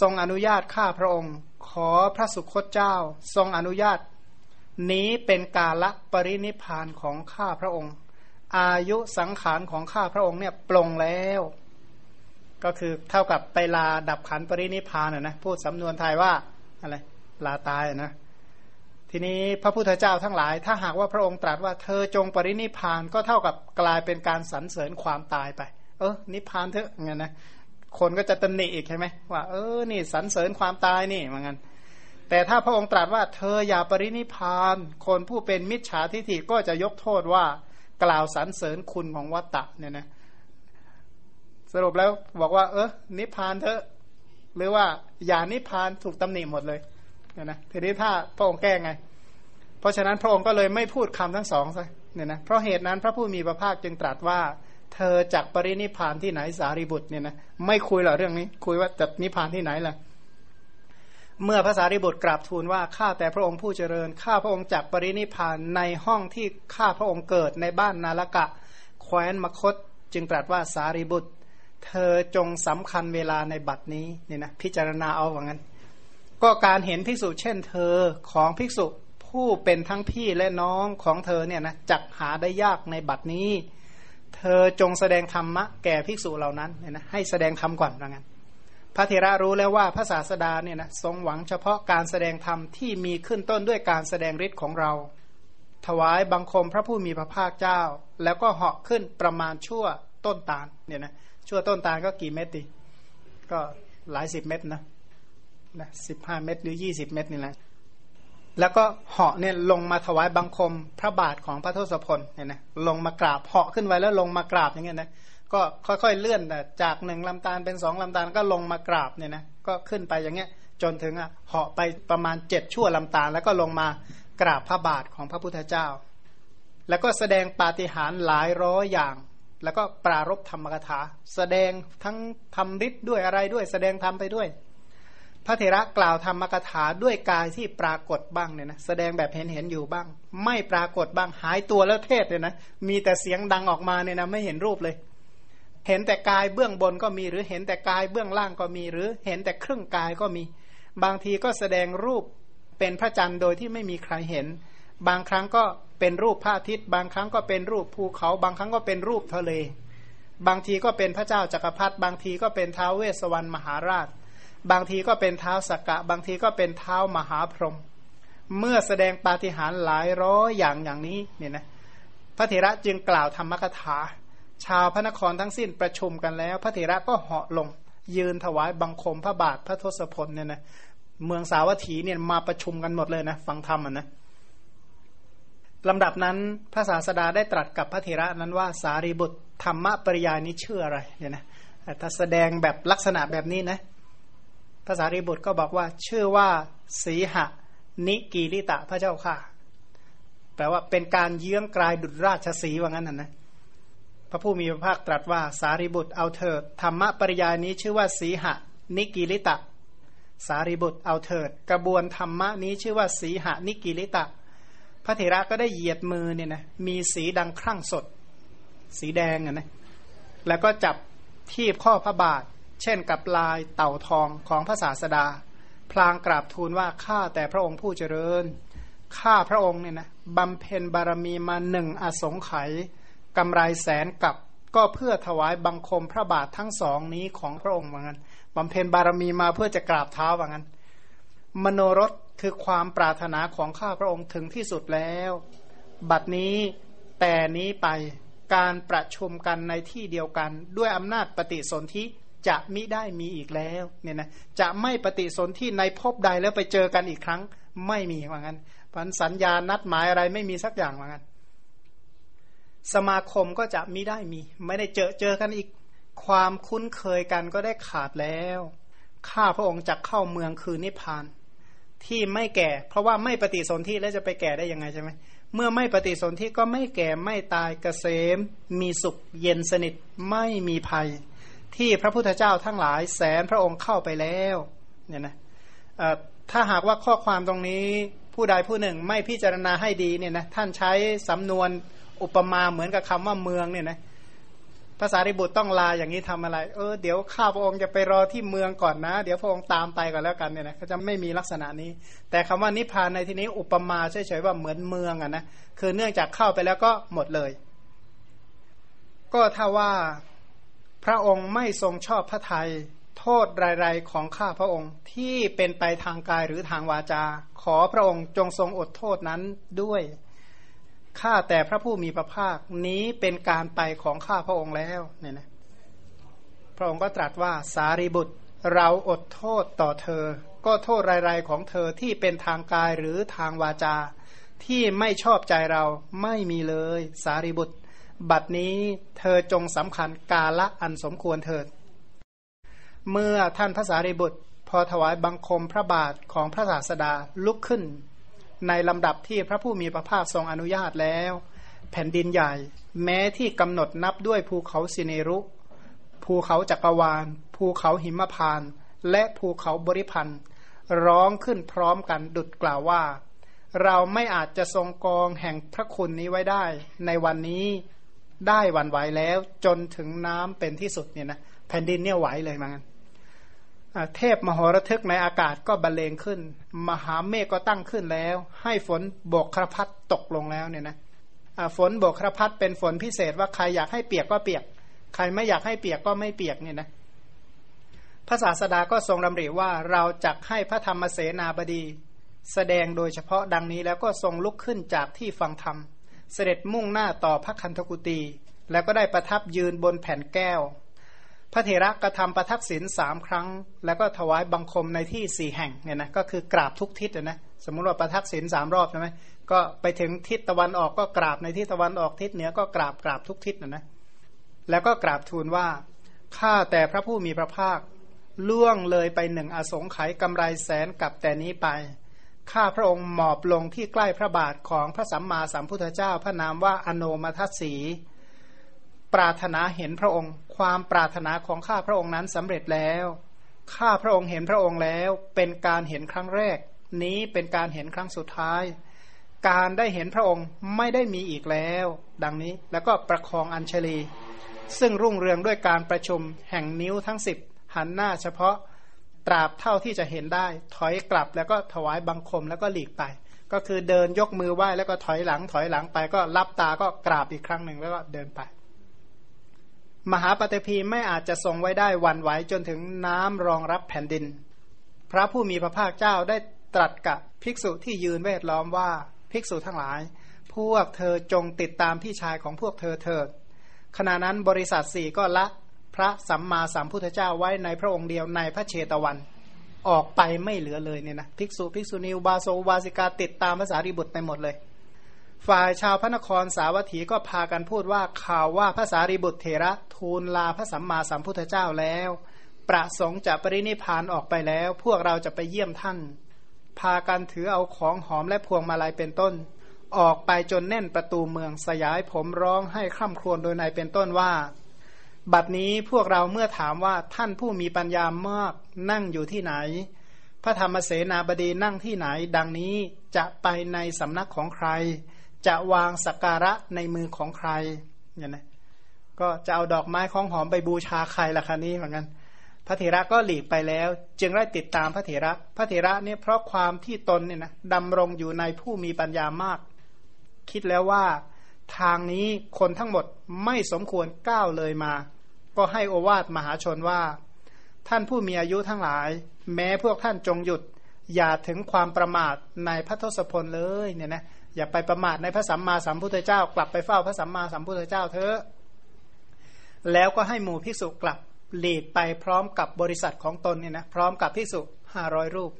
ทรงอนุญาตข้าพระองค์ ขอพระสุคตเจ้า ทรงอนุญาต นี้เป็นกาละปรินิพานของข้าพระองค์ อายุสังขารของข้าพระองค์เนี่ยปลงแล้ว ก็คือเท่ากับไปลาดับขันปรินิพานนะพูดสำนวนไทยว่าอะไรลาตายนะทีนี้พระพุทธเจ้าทั้งหลาย ถ้าหากว่าพระองค์ตรัสว่าเธอจงปรินิพานก็เท่ากับกลายเป็นการสรรเสริญความตายไป เออนิพานเถอะเงี้ยนะคนก็จะตำหนิอีกใช่ไหมว่าเออนี่สรรเสริญความตายนี่เหมือนกันแต่ถ้าพระองค์ตรัสว่าเธออย่าปรินิพาน คนผู้เป็นมิจฉาทิฏฐิก็จะยกโทษว่า กล่าวสรรเสริญคุณของวัตตะเนี่ยนะสรุปแล้วบอกว่า เออนิพพานเถอะ หรือว่าอย่านิพพานถูกตำหนิหมดเลยเนี่ยนะทีนี้ถ้าพระองค์แก้ไง เพราะฉะนั้นพระองค์ก็เลยไม่พูดคำทั้งสองซะเนี่ยนะเพราะเหตุนั้นพระผู้มีพระภาคจึงตรัสว่า เธอจากปรินิพานที่ไหนสารีบุตรเนี่ยนะไม่คุยหรอเรื่องนี้ คุยว่าจะนิพานที่ไหนล่ะ เมื่อพระสารีบุตรกราบทูลว่าข้าแต่พระองค์ผู้เจริญข้าพระองค์จากปรินิพานในห้องที่ข้าพระองค์เกิดในบ้านนาลกะ แคว้นมคต จึงตรัสว่าสารีบุตร เธอจงสำคัญเวลาในบัดนี้เนี่ยนะพิจารณาเอาว่างั้น ก็การเห็นภิกษุเช่นเธอของภิกษุผู้เป็นทั้งพี่และน้องของเธอเนี่ยนะจักหาได้ยากในบัดนี้ เธอจงแสดงธรรมะแก่ภิกษุเหล่านั้นเนี่ยนะให้แสดงธรรมก่อนว่างั้น พระเถระรู้แล้วว่าพระศาสดาเนี่ยนะทรงหวังเฉพาะการแสดงธรรมที่มีขึ้นต้นด้วยการแสดงฤทธิ์ของเรา ถวายบังคมพระผู้มีพระภาคเจ้า แล้วก็เหาะขึ้นประมาณชั่วต้นตาลเนี่ยนะชั่วต้นตาลก็กี่เม็ดดีก็หลายสิบเม็ดนะนะสิบห้าเม็ดหรือยี่สิบเม็ดนี่แหละแล้วก็เหาะเนี่ยลงมาถวายบังคมพระบาทของพระทศพลเนี่ยนะลงมากราบเหาะขึ้นไว้แล้วลงมากราบอย่างเงี้ยนะ ก็ค่อยๆเลื่อนจากหนึ่งลำตาลเป็นสองลำตาลก็ลงมากราบเนี่ยนะก็ขึ้นไปอย่างเงี้ยจนถึงอะเหาะไปประมาณเจ็ดชั่วลำตาล แล้วก็ลงมากราบพระบาทของพระพุทธเจ้า แล้วก็แสดงปาฏิหาริย์หลายร้อยอย่าง แล้วก็ปรารบธรรมกถา แสดงทั้งทำฤทธิ์ด้วยอะไรด้วย แสดงธรรมไปด้วย พระเถระกล่าวธรรมกถาด้วยกายที่ปรากฏบ้างเนี่ยนะแสดงแบบเห็นเห็นอยู่บ้าง ไม่ปรากฏบ้างหายตัวแล้วเทศเลยนะมีแต่เสียงดังออกมาเนี่ยนะไม่เห็นรูปเลย เห็นแต่กายเบื้องบนก็มี หรือเห็นแต่กายเบื้องล่างก็มี หรือเห็นแต่ครึ่งกายก็มี บางทีก็แสดงรูปเป็นพระจันทร์โดยที่ไม่มีใครเห็น บางครั้งก็เป็นรูปพระอาทิตย์ บางครั้งก็เป็นรูปภูเขา บางครั้งก็เป็นรูปทะเล บางทีก็เป็นพระเจ้าจักรพรรดิบางทีก็เป็นท้าวเวสสวรรณมหาราช บางทีก็เป็นเท้าสกกะ บางทีก็เป็นเท้ามหาพรหมเมื่อแสดงปาฏิหาริย์หลายร้อยอย่างอย่างนี้เนี่ยนะพระเถระจึงกล่าวธรรมกถา ชาวพระนครทั้งสิ้นประชุมกันแล้ว พระเถระก็เหาะลง ยืนถวายบังคมพระบาทพระทศพลเนี่ยนะเมืองสาวัตถีเนี่ยมาประชุมกันหมดเลยนะฟังธรรมอะนะลำดับนั้นพระศาสดาได้ตรัสกับพระเถระนั้นว่าสารีบุตรธรรมปริยานี้ชื่ออะไรเนี่ยนะถ้าแสดงแบบลักษณะแบบนี้นะภาษารีบุตรก็บอกว่า ชื่อว่าสีหะ นิกีริตะพระเจ้าค่ะ แปลว่าเป็นการเยื้องกลายดุจราชสีว่างั้นนะนะ ระผู้มีพระภาคตรัสว่าสารีบุตรเอาเถิดธรรมปริยานี้ชื่อว่าสีหะนิกิริตะ สารีบุตรเอาเถิด กระบวนธรรมะนี้ชื่อว่าสีหะนิกิริตะ พระเถระก็ได้เหยียดมือเนี่ยนะมีสีดังครั่งสด สีแดงอะนะแล้วก็จับที่ข้อพระบาท เช่นกับลายเต่าทองของพระศาสดา พลางกราบทูลว่าข้าแต่พระองค์ผู้เจริญข้าพระองค์เนี่ยนะบำเพ็ญบารมีมาหนึ่งอสงไขย กำไรแสนกับก็เพื่อถวายบังคมพระบาททั้งสองนี้ของพระองค์ว่างั้นบำเพ็ญบารมีมาเพื่อจะกราบเท้าว่างั้น มโนรสคือความปรารถนาของข้าพระองค์ถึงที่สุดแล้ว บัดนี้แต่นี้ไปการประชุมกันในที่เดียวกันด้วยอำนาจปฏิสนธิจะมิได้มีอีกแล้วเนี่ยนะจะไม่ปฏิสนธิในภพใดแล้วไปเจอกันอีกครั้ง ไม่มีว่างั้นพันสัญญานัดหมายอะไรไม่มีสักอย่างว่างั้น สมาคมก็จะมิได้มี ไม่ได้เจอเจอกันอีกความคุ้นเคยกันก็ได้ขาดแล้วข้าพระองค์จะเข้าเมืองคือนิพพาน ที่ไม่แก่ เพราะว่าไม่ปฏิสนธิแล้วจะไปแก่ได้ยังไงใช่ไหมเมื่อไม่ปฏิสนธิก็ไม่แก่ไม่ตายเกษม มีสุขเย็นสนิทไม่มีภัย ที่พระพุทธเจ้าทั้งหลายแสนพระองค์เข้าไปแล้วเนี่ยนะถ้าหากว่าข้อความตรงนี้ผู้ใดผู้หนึ่งไม่พิจารณาให้ดีเนี่ยนะท่านใช้สำนวน อุปมาเหมือนกับคำว่าเมืองเนี่ยนะภาษาริบุตรต้องลาอย่างนี้ทำอะไร เออเดี๋ยวข้าพระองค์จะไปรอที่เมืองก่อนนะ เดี๋ยวพระองค์ตามไปก่อนแล้วกันเนี่ยนะเขาจะไม่มีลักษณะนี้ แต่คำว่านิพพานในที่นี้อุปมาเฉยๆว่าเหมือนเมืองอะนะคือเนื่องจากเข้าไปแล้วก็หมดเลย ก็ถ้าว่าพระองค์ไม่ทรงชอบพระทยัยโทษรายๆของข้าพระองค์ที่เป็นไปทางกายหรือทางวาจา ขอพระองค์จงทรงอดโทษนั้นด้วย ข้าแต่พระผู้มีพระภาคนี้เป็นการไปของข้าพระองค์แล้วเนี่ยนะพระองค์ก็ตรัสว่าสารีบุตรเราอดโทษต่อเธอ ก็โทษรายๆของเธอที่เป็นทางกายหรือทางวาจา ที่ไม่ชอบใจเราไม่มีเลย สารีบุตร บัดนี้เธอจงสำคัญกาละอันสมควรเถิด เมื่อท่านพระสารีบุตร พอถวายบังคมพระบาทของพระศาสดาลุกขึ้น ในลำดับที่พระผู้มีพระภาคทรงอนุญาตแล้ว แผ่นดินใหญ่ แม้ที่กำหนดนับด้วยภูเขาสิเนรุ ภูเขาจักรวาล ภูเขาหิมพาน และภูเขาบริพันธ์ร้องขึ้นพร้อมกันดุดกล่าวว่า เราไม่อาจจะทรงกองแห่งพระคุณนี้ไว้ได้ ในวันนี้ได้วันไหวแล้วจนถึงน้ำเป็นที่สุดเนี่ยนะแผ่นดินเนี่ยไหวเลยมั้ง เทพมหรทึกในอากาศก็บรรเลงขึ้น มหาเมฆก็ตั้งขึ้นแล้ว ให้ฝนโบกครพัดตกลงแล้วเนี่ยนะฝนโบกครพัดเป็นฝนพิเศษว่าใครอยากให้เปียกก็เปียก ใครไม่อยากให้เปียกก็ไม่เปียกเนี่ยนะพระศาสดาก็ทรงดำริว่าเราจะให้พระธรรมเสนาบดี แสดงโดยเฉพาะดังนี้แล้วก็ทรงลุกขึ้นจากที่ฟังธรรม เสด็จมุ่งหน้าต่อพระคันธกุตีแล้วก็ได้ประทับยืนบนแผ่นแก้ว ระเถระกระทำประทักษิณสามครั้ง แล้วก็ถวายบังคมในที่สี่แห่งเนี่ยนะก็คือกราบทุกทิศนะสมมุติว่าประทักษิณสามรอบใช่ไหมก็ไปถึงทิศตะวันออกก็กราบในทิศตะวันออกทิศเหนือก็กราบกราบทุกทิศนะนะแล้วก็กราบทูลว่าข้าแต่พระผู้มีพระภาคล่วงเลยไปหนึ่งอสงไขยกำไรแสนกับแต่นี้ไปข้าพระองค์หมอบลงที่ใกล้พระบาทของพระสัมมาสัมพุทธเจ้า พระนามว่าอโนมัทสี ปรารถนาเห็นพระองค์ ความปรารถนาของข้าพระองค์นั้นสำเร็จแล้วข้าพระองค์เห็นพระองค์แล้ว เป็นการเห็นครั้งแรก นี้เป็นการเห็นครั้งสุดท้าย การได้เห็นพระองค์ไม่ได้มีอีกแล้ว ดังนี้แล้วก็ประคองอัญชลี ซึ่งรุ่งเรืองด้วยการประชุมแห่งนิ้วทั้งสิบหันหน้าเฉพาะตราบเท่าที่จะเห็นได้ ถอยกลับแล้วก็ถวายบังคมแล้วก็หลีกไป ก็คือเดินยกมือไหว้แล้วก็ถอยหลังถอยหลังไปก็รับตาก็กราบอีกครั้งหนึ่งแล้วก็เดินไป มหาปฏิพีไม่อาจจะทรงไว้ได้วันไหวจนถึงน้ำรองรับแผ่นดิน พระผู้มีพระภาคเจ้าได้ตรัสกับภิกษุที่ยืนเวทล้อมว่าภิกษุทั้งหลาย พวกเธอจงติดตามพี่ชายของพวกเธอเถิดขณะนั้นบริษัทสี่ก็ละพระสัมมาสัมพุทธเจ้าไว้ในพระองค์เดียวในพระเชตวัน ออกไปไม่เหลือเลยเนี่ยนะภิกษุภิกษุณีอุบาสกอุบาสิกาติดตามภาษาริบุตรไปหมดเลย ฝ่ายชาวพระนครสาวัตถีก็พากันพูดว่าข่าวว่าภาษาริบุตรเถระทูลลาพระสัมมาสัมพุทธเจ้าแล้ว ประสงค์จะปรินิพานออกไปแล้ว พวกเราจะไปเยี่ยมท่าน พากันถือเอาของหอมและพวงมาลัยเป็นต้น ออกไปจนแน่นประตูเมืองสยายผมร้องให้คร่ำครวญโดยในเป็นต้นว่า บัดนี้พวกเราเมื่อถามว่าท่านผู้มีปัญญามากนั่งอยู่ที่ไหน พระธรรมเสนาบดีนั่งที่ไหน ดังนี้จะไปในสำนักของใคร จะวางสักการะในมือของใครเนี่ยนะก็จะเอาดอกไม้ของหอมไปบูชาใครล่ะคะนี้เหมือนกันพระเถระก็หลีกไปแล้ว จึงได้ติดตามพระเถระ พระเถระเนี่ยเพราะความที่ตนเนี่ยนะดำรงอยู่ในผู้มีปัญญามาก คิดแล้วว่าทางนี้คนทั้งหมดไม่สมควรก้าวเลยมา ก็ให้โอวาทมหาชนว่า ท่านผู้มีอายุทั้งหลาย แม้พวกท่านจงหยุด อย่าถึงความประมาทในพระทศพลเลยเนี่ยนะ อย่าไปประมาทในพระสัมมาสัมพุทธเจ้า กลับไปเฝ้าพระสัมมาสัมพุทธเจ้าเถอะแล้วก็ให้หมู่ภิกษุกลับหลีดไปพร้อมกับบริษัทของตนเนี่ยนะพร้อมกับภิกษุห้าร้อยรูป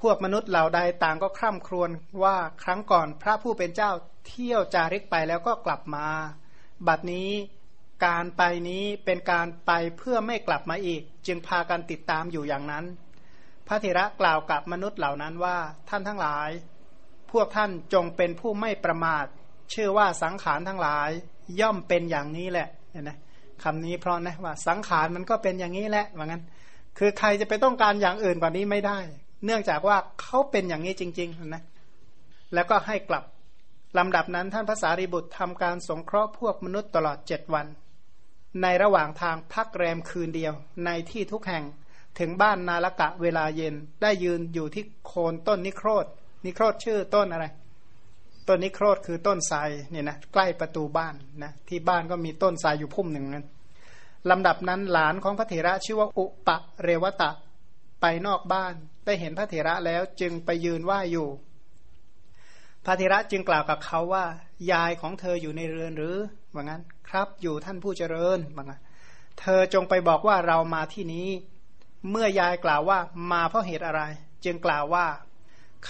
พวกมนุษย์เหล่าใดต่างก็คร่ำครวญว่าครั้งก่อนพระผู้เป็นเจ้าเที่ยวจาริกไปแล้วก็กลับมา บัดนี้การไปนี้เป็นการไปเพื่อไม่กลับมาอีก จึงพากันติดตามอยู่อย่างนั้น พระเถระกล่าวกับมนุษย์เหล่านั้นว่าท่านทั้งหลาย พวกท่านจงเป็นผู้ไม่ประมาท เชื่อว่าสังขารทั้งหลาย ย่อมเป็นอย่างนี้แหละเห็นไหมคำนี้เพราะนะว่าสังขารมันก็เป็นอย่างนี้แหละว่างั้น คือใครจะไปต้องการอย่างอื่นกว่านี้ไม่ได้ เนื่องจากว่าเขาเป็นอย่างนี้จริงๆนะแล้วก็ให้กลับลำดับนั้นท่านพระสารีบุตรทำการสงเคราะห์พวกมนุษย์ตลอดเจ็ดวัน ในระหว่างทางพักแรมคืนเดียว ในที่ทุกแห่งถึงบ้านนาลกะเวลาเย็นได้ยืนอยู่ที่โคนต้นนิโครธ นิโครธชื่อต้นอะไร ต้นนิโครธคือต้นไทรเนี่ยนะใกล้ประตูบ้านนะที่บ้านก็มีต้นไทรอยู่พุ่มหนึ่งนั้นลำดับนั้นหลานของพระเถระชื่อว่าอุปะเรวตะไปนอกบ้านได้เห็นพระเถระแล้วจึงไปยืนไหว้อยู่ พระเถระจึงกล่าวกับเขาว่า ยายของเธออยู่ในเรือนหรือว่างั้นครับอยู่ท่านผู้เจริญบังเธอจงไปบอกว่าเรามาที่นี้ เมื่อยายกล่าวว่ามาเพราะเหตุอะไร จึงกล่าวว่า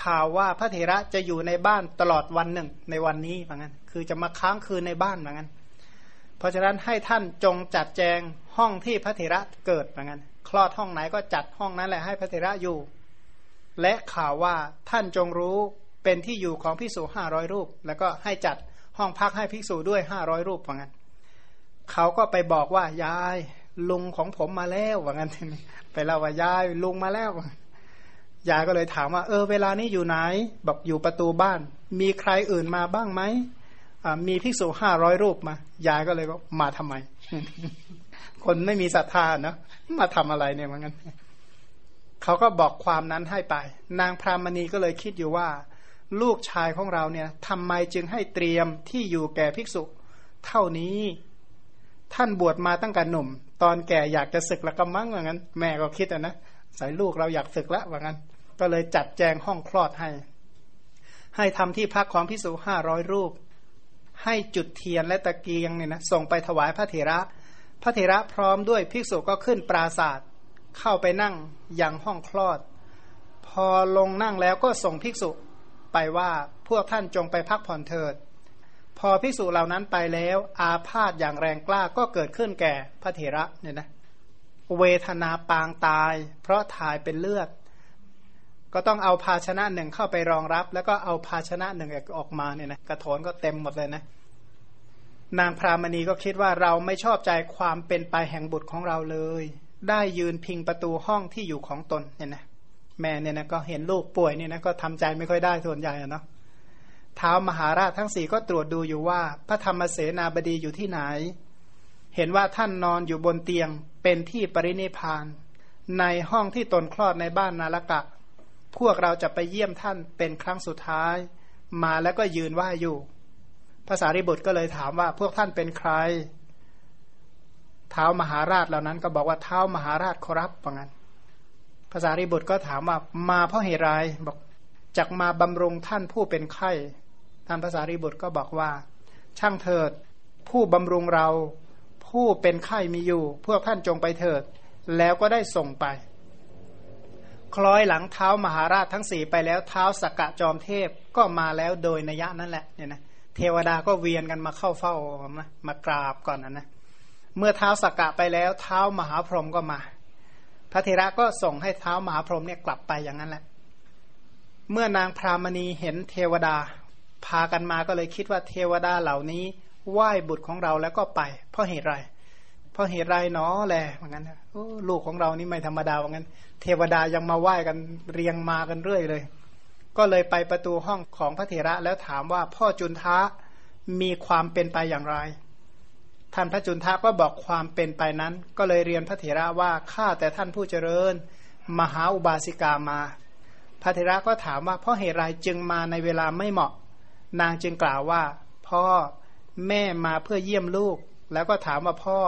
ข่าวว่าพระเถระจะอยู่ในบ้านตลอดวันหนึ่งในวันนี้เหมือนกันคือจะมาค้างคืนในบ้านเหมือนกันเพราะฉะนั้นให้ท่านจงจัดแจงห้องที่พระเถระเกิดเหมือนกันคลอดห้องไหนก็จัดห้องนั้นแหละให้พระเถระอยู่ และข่าวว่าท่านจงรู้เป็นที่อยู่ของพิสูห้าร้อยรูป แล้วก็ให้จัดห้องพักให้ภิกษุด้วยห้าร้อยรูปว่างั้นเขาก็ไปบอกว่ายายลุงของผมมาแล้วว่างั้นไปเล่าว่ายายลุงมาแล้ว ยายก็เลยถามว่า เออ เวลานี้อยู่ไหนบอกอยู่ประตูบ้าน มีใครอื่นมาบ้างไหมมีภิกษุห้าร้อยรูปมายายก็เลยบอกมาทำไม คนไม่มีศรัทธาเนาะมาทำอะไรเนี่ยมือนกันเขาก็บอกความนั้นให้ไป นางพรามณีก็เลยคิดอยู่ว่า ลูกชายของเราเนี่ยทำไมจึงให้เตรียมที่อยู่แก่ภิกษุ เท่านี้ ท่านบวชมาตั้งแต่หนุ่ม ตอนแก่อยากจะศึกแล้วก็มั้งว่างั้น แม่ก็คิดอะนะสายลูกเราอยากศึกล้วว่างั้น ก็เลยจัดแจงห้องคลอดให้ ให้ทำที่พักของภิกษุห้าร้อยรูป ให้จุดเทียนและตะเกียงเนี่ยนะส่งไปถวายพระเถระ พระเถระพร้อมด้วยภิกษุก็ขึ้นปราศาสตร์เข้าไปนั่งอยังห้องคลอด พอลงนั่งแล้วก็ส่งภิกษุไปว่าพวกท่านจงไปพักผ่อนเถิด พอพิสูจเหล่านั้นไปแล้วอาพาธอย่างแรงกล้าก็เกิดขึ้นแก่พระเถระเนี่ยนะเวทนาปางตาย เพราะถ่ายเป็นเลือด ก็ต้องเอาภาชนะหนึ่งเข้าไปรองรับ แล้วก็เอาภาชนะหนึ่งออกมาเนี่ยนะกระโถนก็เต็มหมดเลยนะนางพรามณีก็คิดว่าเราไม่ชอบใจความเป็นไปแห่งบุตรของเราเลย ได้ยืนพิงประตูห้องที่อยู่ของตนเนี่ยนะแม่เนี่ยนะก็เห็นลูกป่วยเนี่ยนะก็ทำใจไม่ค่อยได้ส่วนใหญ่เนาะเท้ามหาราชทั้งสี่ก็ตรวจดูอยู่ว่า พระธรรมเสนาบดีอยู่ที่ไหน เห็นว่าท่านนอนอยู่บนเตียงเป็นที่ปรินิพาน ในห้องที่ตนคลอดในบ้านนาลกะ พวกเราจะไปเยี่ยมท่านเป็นครั้งสุดท้าย มาแล้วก็ยืนว่าอยู่ ภาษาริบุตรก็เลยถามว่าพวกท่านเป็นใคร เท้ามหาราชเหล่านั้นก็บอกว่าเท้ามหาราชขอรับว่างั้นภาษาริบุตรก็ถามว่ามาเพราะเหตุไรบอกจักมาบำรุงท่านผู้เป็นไข้ท่านภาษาริบุตรก็บอกว่า ช่างเถิด ผู้บำรุงเรา ผู้เป็นไข้มีอยู่ พวกท่านจงไปเถิด แล้วก็ได้ส่งไป คล้อยหลังเท้ามหาราชทั้งสี่ไปแล้วเท้าสกกะจอมเทพก็มาแล้วโดยนัยนั่นแหละเนี่ยนะเทวดาก็เวียนกันมาเข้าเฝ้ามามากราบก่อนนะนะเมื่อเท้าสกกะไปแล้วเท้ามหาพรหมก็มา พระเทระก็ส่งให้เท้ามหาพรหมเนี่ยกลับไปอย่างนั้นแหละ เมื่อนางพรามณีเห็นเทวดาพากันมาก็เลยคิดว่าเทวดาเหล่านี้ไหว้บุตรของเราแล้วก็ไป เพราะเหตุไร ราะเหตุไรเนาะแหละเหมือนกันลูกของเรานี่ไม่ธรรมดาเหมือนกันเทวดายังมาไหว้กันเรียงมากันเรื่อยเลย ก็เลยไปประตูห้องของพระเถระแล้วถามว่าพ่อจุนทะมีความเป็นไปอย่างไร ท่านพระจุนทะก็บอกความเป็นไปนั้น ก็เลยเรียนพระเถระว่าข้าแต่ท่านผู้เจริญ มหาอุบาสิกามา พระเถระก็ถามว่าเพราะเหตุไรจึงมาในเวลาไม่เหมาะ นางจึงกล่าวว่า พ่อแม่มาเพื่อเยี่ยมลูก แล้วก็ถามว่าพ่อ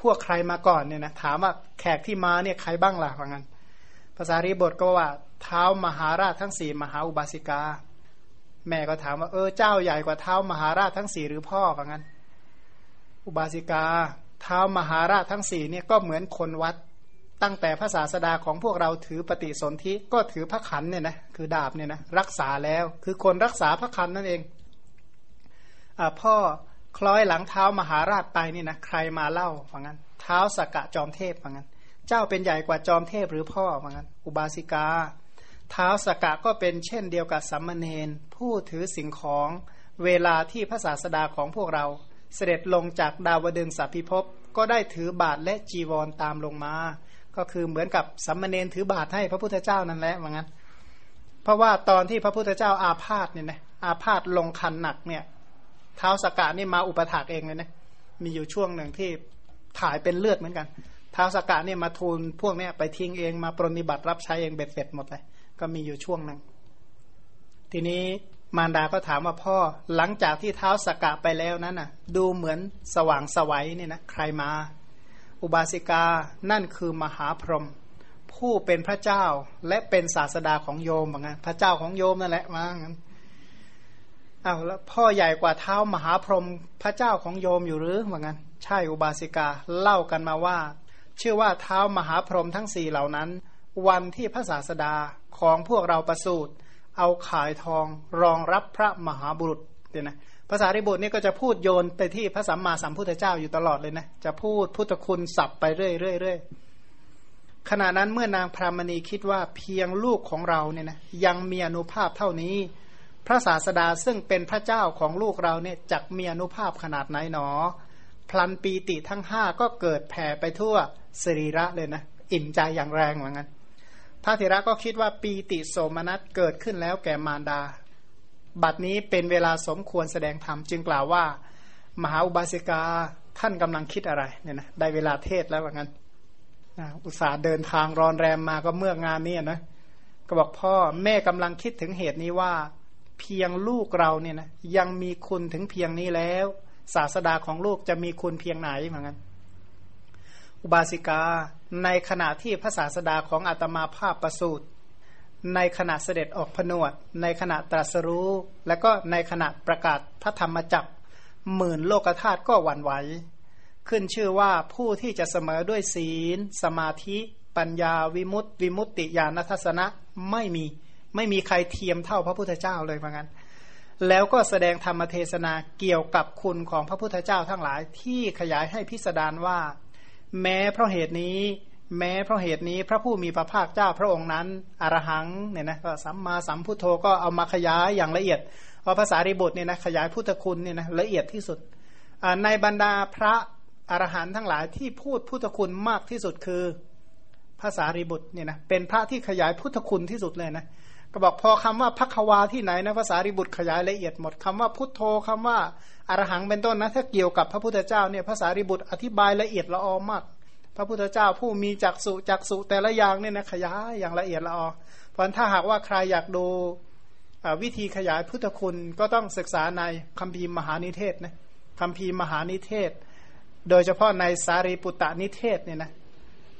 พวกใครมาก่อนเนี่ยนะถามว่าแขกที่มาเนี่ยใครบ้างล่ะว่างั้น ภาษารีบทก็ว่าเท้ามหาราชทั้งสี่มหาอุบาสิกา แม่ก็ถามว่าเออเจ้าใหญ่กว่าเท้ามหาราชทั้งสี่หรือพ่อว่างั้น อุบาสิกาเท้ามหาราชทั้งสี่เนี่ยก็เหมือนคนวัดตั้งแต่ภาษาสดาของพวกเราถือปฏิสนธิก็ถือพระขันเนี่ยนะคือดาบเนี่ยนะรักษาแล้วคือคนรักษาพระขันนั่นเองอพ่อ คล้อยหลังเท้ามหาราชไปนี่นะใครมาเล่าว่างั้น เท้าสกกะจอมเทพว่างั้น เจ้าเป็นใหญ่กว่าจอมเทพหรือพ่อว่างั้น อุบาสิกา เท้าสกกะก็เป็นเช่นเดียวกับสัมมเนนผู้ถือสิ่งของเวลาที่พระศาสดาของพวกเรา เสด็จลงจากดาวดึงสัพพิภพก็ได้ถือบาทและจีวรตามลงมา ก็คือเหมือนกับสัมมเนนถือบาทให้พระพุทธเจ้านั่นแหละว่างั้น เพราะว่าตอนที่พระพุทธเจ้าอาพาธเนี่ยนะอาพาธลงคันหนักเนี่ย ท้าสกานี่มาอุปถากเองเลยนะมีอยู่ช่วงหนึ่งที่ถ่ายเป็นเลือดเหมือนกันเท้าสกาเนี่ยมาทูลพวกเนี้ยไปทิ้งเองมาปรนิบัติรับใช้เองเบ็ดเสร็จหมดเลยก็มีอยู่ช่วงหนึ่งทีนี้มารดาก็ถามว่าพ่อหลังจากที่เท้าสกกะไปแล้วนั้นน่ะ ดูเหมือนสว่างสวัยเนี่ยนะใครมา อุบาสิกานั่นคือมหาพรหมผู้เป็นพระเจ้าและเป็นศาสดาของโยมเหมือนกันพระเจ้าของโยมนั่นแหละมางั้น อ้าวแล้วพ่อใหญ่กว่าเท้ามหาพรหมพระเจ้าของโยมอยู่หรือเหมือนกันใช่อุบาสิกาเล่ากันมาว่า ชื่อว่าเท้ามหาพรหมทั้งสี่เหล่านั้น วันที่พระศาสดาของพวกเราประสูติเอาขายทองรองรับพระมหาบุรุษเดี๋ยนะภาษาริบุตรนี่ก็จะพูดโยนไปที่พระสัมมาสัมพุทธเจ้าอยู่ตลอดเลยนะจะพูดพุทธคุณสับไปเรื่อยๆขณะนั้นเมื่อนางพรามณีคิดว่าเพียงลูกของเราเนี่ยนะยังมีอนุภาพเท่านี้ พระศาสดาซึ่งเป็นพระเจ้าของลูกเราเนี่ยจักมีอนุภาพขนาดไหนหนอ พลันปีติทั้งห้าก็เกิดแผ่ไปทั่วสรีระเลยนะ อิ่มใจอย่างแรงเหมือนกันพระเถระก็คิดว่าปีติโสมนัสเกิดขึ้นแล้วแก่มารดา บัดนี้เป็นเวลาสมควรแสดงธรรมจึงกล่าวว่า มหาอุบาสิกาท่านกำลังคิดอะไรเนี่ยนะได้เวลาเทศแล้วเหมือนกันอุตส่าห์เดินทางรอนแรมมาก็เมื่องานนี้นะก็บอกพ่อแม่กำลังคิดถึงเหตุนี้ว่า เพียงลูกเราเนี่ยนะยังมีคุณถึงเพียงนี้แล้ว ศาสดาของลูกจะมีคุณเพียงไหนเหมือนกันอุบาสิกาในขณะที่พระศาสดาของอาตมาภาพประสูตรในขณะเสด็จออกผนวด ในขณะตรัสรู้ และก็ในขณะประกาศพระธรรมจักรหมื่นโลกธาตุก็หวั่นไหว ขึ้นชื่อว่าผู้ที่จะเสมอด้วยศีล สมาธิ ปัญญาวิมุตติ วิมุตติญาณทัศนะไม่มี ไม่มีใครเทียมเท่าพระพุทธเจ้าเลยเหมือนกันแล้วก็แสดงธรรมเทศนาเกี่ยวกับคุณของพระพุทธเจ้าทั้งหลายที่ขยายให้พิสดารว่า แม้เพราะเหตุนี้ แม้เพราะเหตุนี้พระผู้มีพระภาคเจ้าพระองค์นั้นอรหังเนี่ยนะก็สัมมาสัมพุทโธก็เอามาขยายอย่างละเอียดว่าภาษาริบุตรเนี่ยนะขยายพุทธคุณเนี่ยนะละเอียดที่สุดในบรรดาพระอรหันต์ทั้งหลายที่พูดพุทธคุณมากที่สุดคือภาษาริบุตรเนี่ยนะเป็นพระที่ขยายพุทธคุณที่สุดเลยนะ ก็บอกพอคำว่าพักวาที่ไหนนะภาษาริบุตรขยายละเอียดหมดคำว่าพุทโธคำว่าอารหังเป็นต้นนะถ้าเกี่ยวกับพระพุทธเจ้าเนี่ยภาษาริบุตรอธิบายละเอียดละออมาก พระพุทธเจ้าผู้มีจักสุจักสุแต่ละอย่างเนี่ยนะขยายอย่างละเอียดละออเพราะถ้าหากว่าใครอยากดูวิธีขยายพุทธคุณก็ต้องศึกษาในคัมภีร์มหานิเทศนะคัมภีร์มหานิเทศ โดยเฉพาะในสารีปุตตนิเทศเนี่ยนะ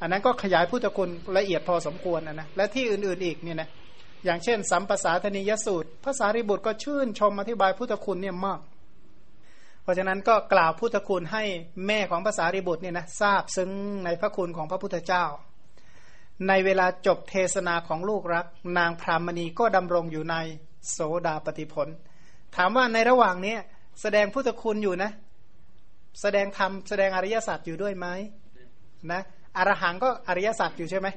อันนั้นก็ขยายพุทธคุณละเอียดพอสมควรนะนะและที่อื่นๆอีกเนี่ยนะ อย่างเช่น สัมปสาธนิยสูตรภาษาริบุตรก็ชื่นชมอธิบายพุทธคุณเนี่ยมาก เพราะฉะนั้นก็กล่าวพุทธคุณให้แม่ของภาษาริบุตรเนี่ยนะทราบซึ้งในพระคุณของพระพุทธเจ้า ในเวลาจบเทศนาของลูกรัก นางพรามณีก็ดำรงอยู่ในโสดาปฏิผล ถามว่าในระหว่างนี้แสดงพุทธคุณอยู่นะ แสดงธรรมแสดงอริยสัจอยู่ด้วยไหมนะอรหังก็อริยสัจอยู่ใช่ไหม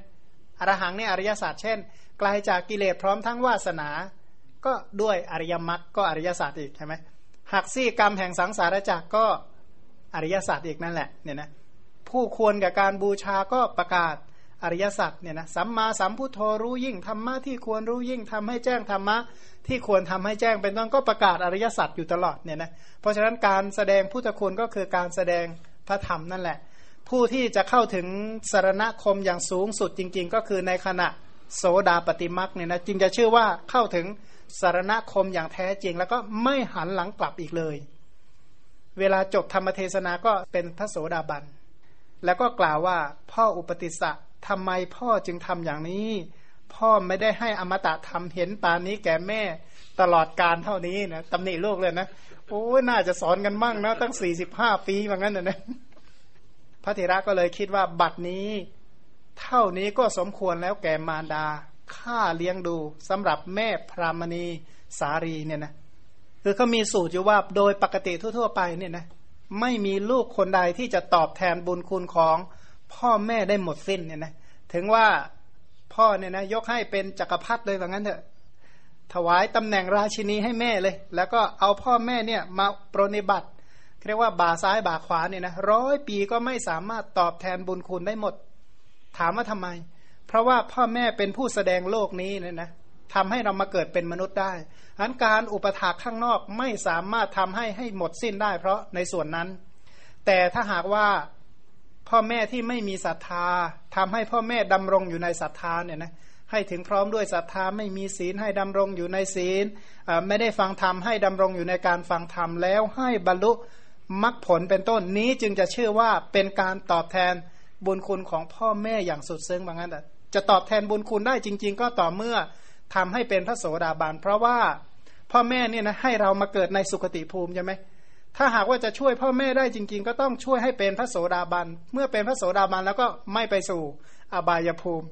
อรหังเนี่ยอริยสัจเช่น ไกลาจากกิเลสพร้อมทั้งวาสนา ก็ด้วยอริยมรรคก็อริยศาสัจอีกใช่ไหมหักซี่กรรมแห่งสังสารจักรก็อริยศาสัจอีกนั่นแหละเนี่ยนะผู้ควรกับการบูชาก็ประกาศอริยสัจเนี่ยนะสัมมาสัมพุทโธรู้ยิ่งธรรมะที่ควรรู้ยิ่งทำให้แจ้งธรรมะที่ควรทำให้แจ้งเป็นต้นก็ประกาศอริยสัจอยู่ตลอดเนี่ยนะเพราะฉะนั้นการแสดงพุทธคุณก็คือการแสดงพระธรรมนั่นแหละ ผู้ที่จะเข้าถึงสารณคมอย่างสูงสุดจริง ๆ ก็คือในขณะ โสดาปฏิมักเนี่ยนะจึงจะชื่อว่าเข้าถึงสารณคมอย่างแท้จริง แล้วก็ไม่หันหลังกลับอีกเลย เวลาจบธรรมเทศนาก็เป็นพระโสดาบัน แล้วก็กล่าวว่าพ่ออุปติสสะทำไมพ่อจึงทำอย่างนี้ พ่อไม่ได้ให้อมตะทำเห็นปานนี้แก่แม่ตลอดการเท่านี้นะตำหนิลูกเลยนะโอ้น่าจะสอนกันมั่งนะตั้งสี่สิบห้าปีว่างั้นนะพระเถระก็เลยคิดว่าบัดนี้ เท่านี้ก็สมควรแล้วแก่มารดาค่าเลี้ยงดูสำหรับแม่พรามณีสารีเนี่ยนะคือเขามีสูตรอยู่ว่าโดยปกติทั่ว ๆ ไปเนี่ยนะไม่มีลูกคนใดที่จะตอบแทนบุญคุณของพ่อแม่ได้หมดสิ้นเนี่ยนะถึงว่าพ่อเนี่ยนะยกให้เป็นจักรพรรดิเลยว่างั้นเถอะถวายตำแหน่งราชินีให้แม่เลย แล้วก็เอาพ่อแม่เนี่ยมาปรนิบัติเรียกว่าบ่าซ้ายบ่าขวาเนี่ยนะร้อยปีก็ไม่สามารถตอบแทนบุญคุณได้หมด ถามว่าทำไม เพราะว่าพ่อแม่เป็นผู้แสดงโลกนี้เนี่ยนะทำให้เรามาเกิดเป็นมนุษย์ได้อันการอุปถากข้างนอกไม่สามารถทำให้ให้หมดสิ้นได้ เพราะในส่วนนั้น แต่ถ้าหากว่าพ่อแม่ที่ไม่มีศรัทธาทำให้พ่อแม่ดำรงอยู่ในศรัทธาเนี่ยนะให้ถึงพร้อมด้วยศรัทธาไม่มีศีลให้ดำรงอยู่ในศีลไม่ได้ฟังธรรมให้ดำรงอยู่ในการฟังธรรมแล้วให้บรรลุมรรคผลเป็นต้นนี้จึงจะเชื่อว่าเป็นการตอบแทน บุญคุณของพ่อแม่อย่างสุดซึ้งบางนั้นจะตอบแทนบุญคุณได้จริง ๆ ก็ต่อเมื่อทำให้เป็นพระโสดาบันเพราะว่าพ่อแม่เนี่ยนะให้เรามาเกิดในสุคติภูมิใช่ไหมถ้าหากว่าจะช่วยพ่อแม่ได้จริง ๆ ก็ต้องช่วยให้เป็นพระโสดาบัน เมื่อเป็นพระโสดาบันแล้วก็ไม่ไปสู่อบายภูมิ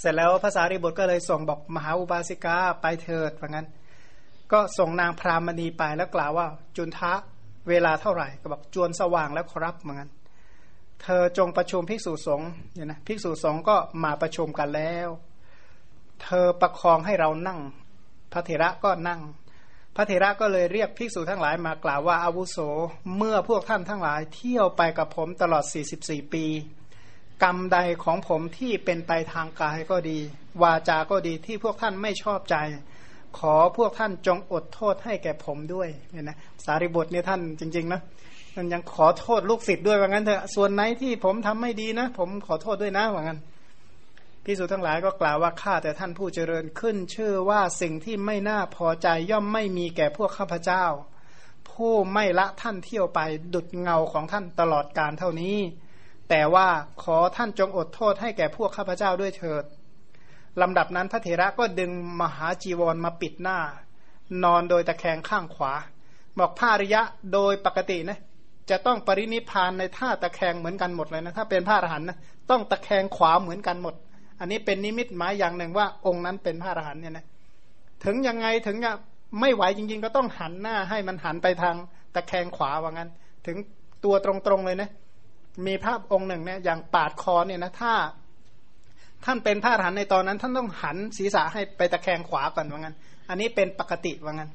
เสร็จแล้วภาษาริบุตรก็เลยส่งบอกมหาอุบาสิกาไปเถิดว่างั้น ก็ส่งนางพรามณีไปแล้วกล่าวว่า จุนทะเวลาเท่าไหร่ก็บอกจวนสว่างแล้วครับเหมือนกัน เธอจงประชุมภิกษุสงฆ์เนี่ยนะภิกษุสงฆ์ก็มาประชุมกันแล้ว เธอประคองให้เรานั่ง พระเถระก็นั่ง พระเถระก็เลยเรียกภิกษุทั้งหลายมากล่าวว่าอาวุโสเมื่อพวกท่านทั้งหลาย เที่ยวไปกับผมตลอด 44 ปี กรรมใดของผมที่เป็นไปทางกายก็ดี วาจาก็ดีที่พวกท่านไม่ชอบใจ ขอพวกท่านจงอดโทษให้แก่ผมด้วยเนี่ยนะสารีบทเนี่ยท่านจริง ๆ นะ มันยังขอโทษลูกศิษย์ด้วยว่างั้นเถอะส่วนไหนที่ผมทำไม่ดีนะ ผมขอโทษด้วยนะว่างั้นพิสูจทั้งหลายก็กล่าวว่าข้าแต่ท่านผู้เจริญขึ้น ชื่อว่าสิ่งที่ไม่น่าพอใจย่อมไม่มีแก่พวกข้าพเจ้า ผู้ไม่ละท่านเที่ยวไปดุดเงาของท่านตลอดการเท่านี้ แต่ว่าขอท่านจงอดโทษให้แก่พวกข้าพเจ้าด้วยเถิดลำดับนั้นพระเถระก็ดึงมหาจีวรมาปิดหน้า นอนโดยตะแคงข้างขวา บอกพระริยะโดยปกตินะ จะต้องปรินิพานในท่าตะแคงเหมือนกันหมดเลยนะถ้าเป็นพระอรหันต์นะต้องตะแคงขวาเหมือนกันหมด อันนี้เป็นนิมิตหมายอย่างหนึ่งว่าองค์นั้นเป็นพระอรหันต์เนี่ยนะถึงยังไงถึงจะไม่ไหวจริง ๆ ก็ต้องหันหน้าให้มันหันไปทางตะแคงขวาว่างั้น ถึงตัวตรงๆเลยนะมีภาพองค์หนึ่งเนี่ยอย่างปาดคอเนี่ยนะถ้าท่านเป็นพระอรหันต์ในตอนนั้น ท่านต้องหันศีรษะให้ไปตะแคงขวาก่อนว่างั้น อันนี้เป็นปกติว่างั้น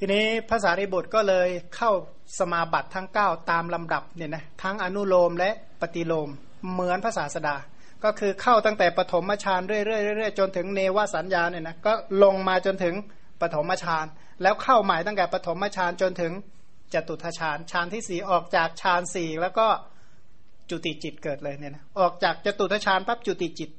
ทีนี้ภาษาริบุตรก็เลยเข้าสมาบัติทั้ง 9 ตามลำดับเนี่ยนะทั้งอนุโลมและปฏิโลมเหมือนภาษาสดา ก็คือเข้าตั้งแต่ปฐมฌานเรื่อยๆจนถึงเนวสัญญาเนี่ยนะก็ลงมาจนถึงปฐมฌานแล้วเข้าใหม่ตั้งแต่ปฐมฌานจนถึงจตุทฌานฌานที่สี่ออกจากฌานสี่แล้วก็จุติจิตเกิดเลยเนี่ยนะออกจากจตุทฌานปั๊บจุติจิต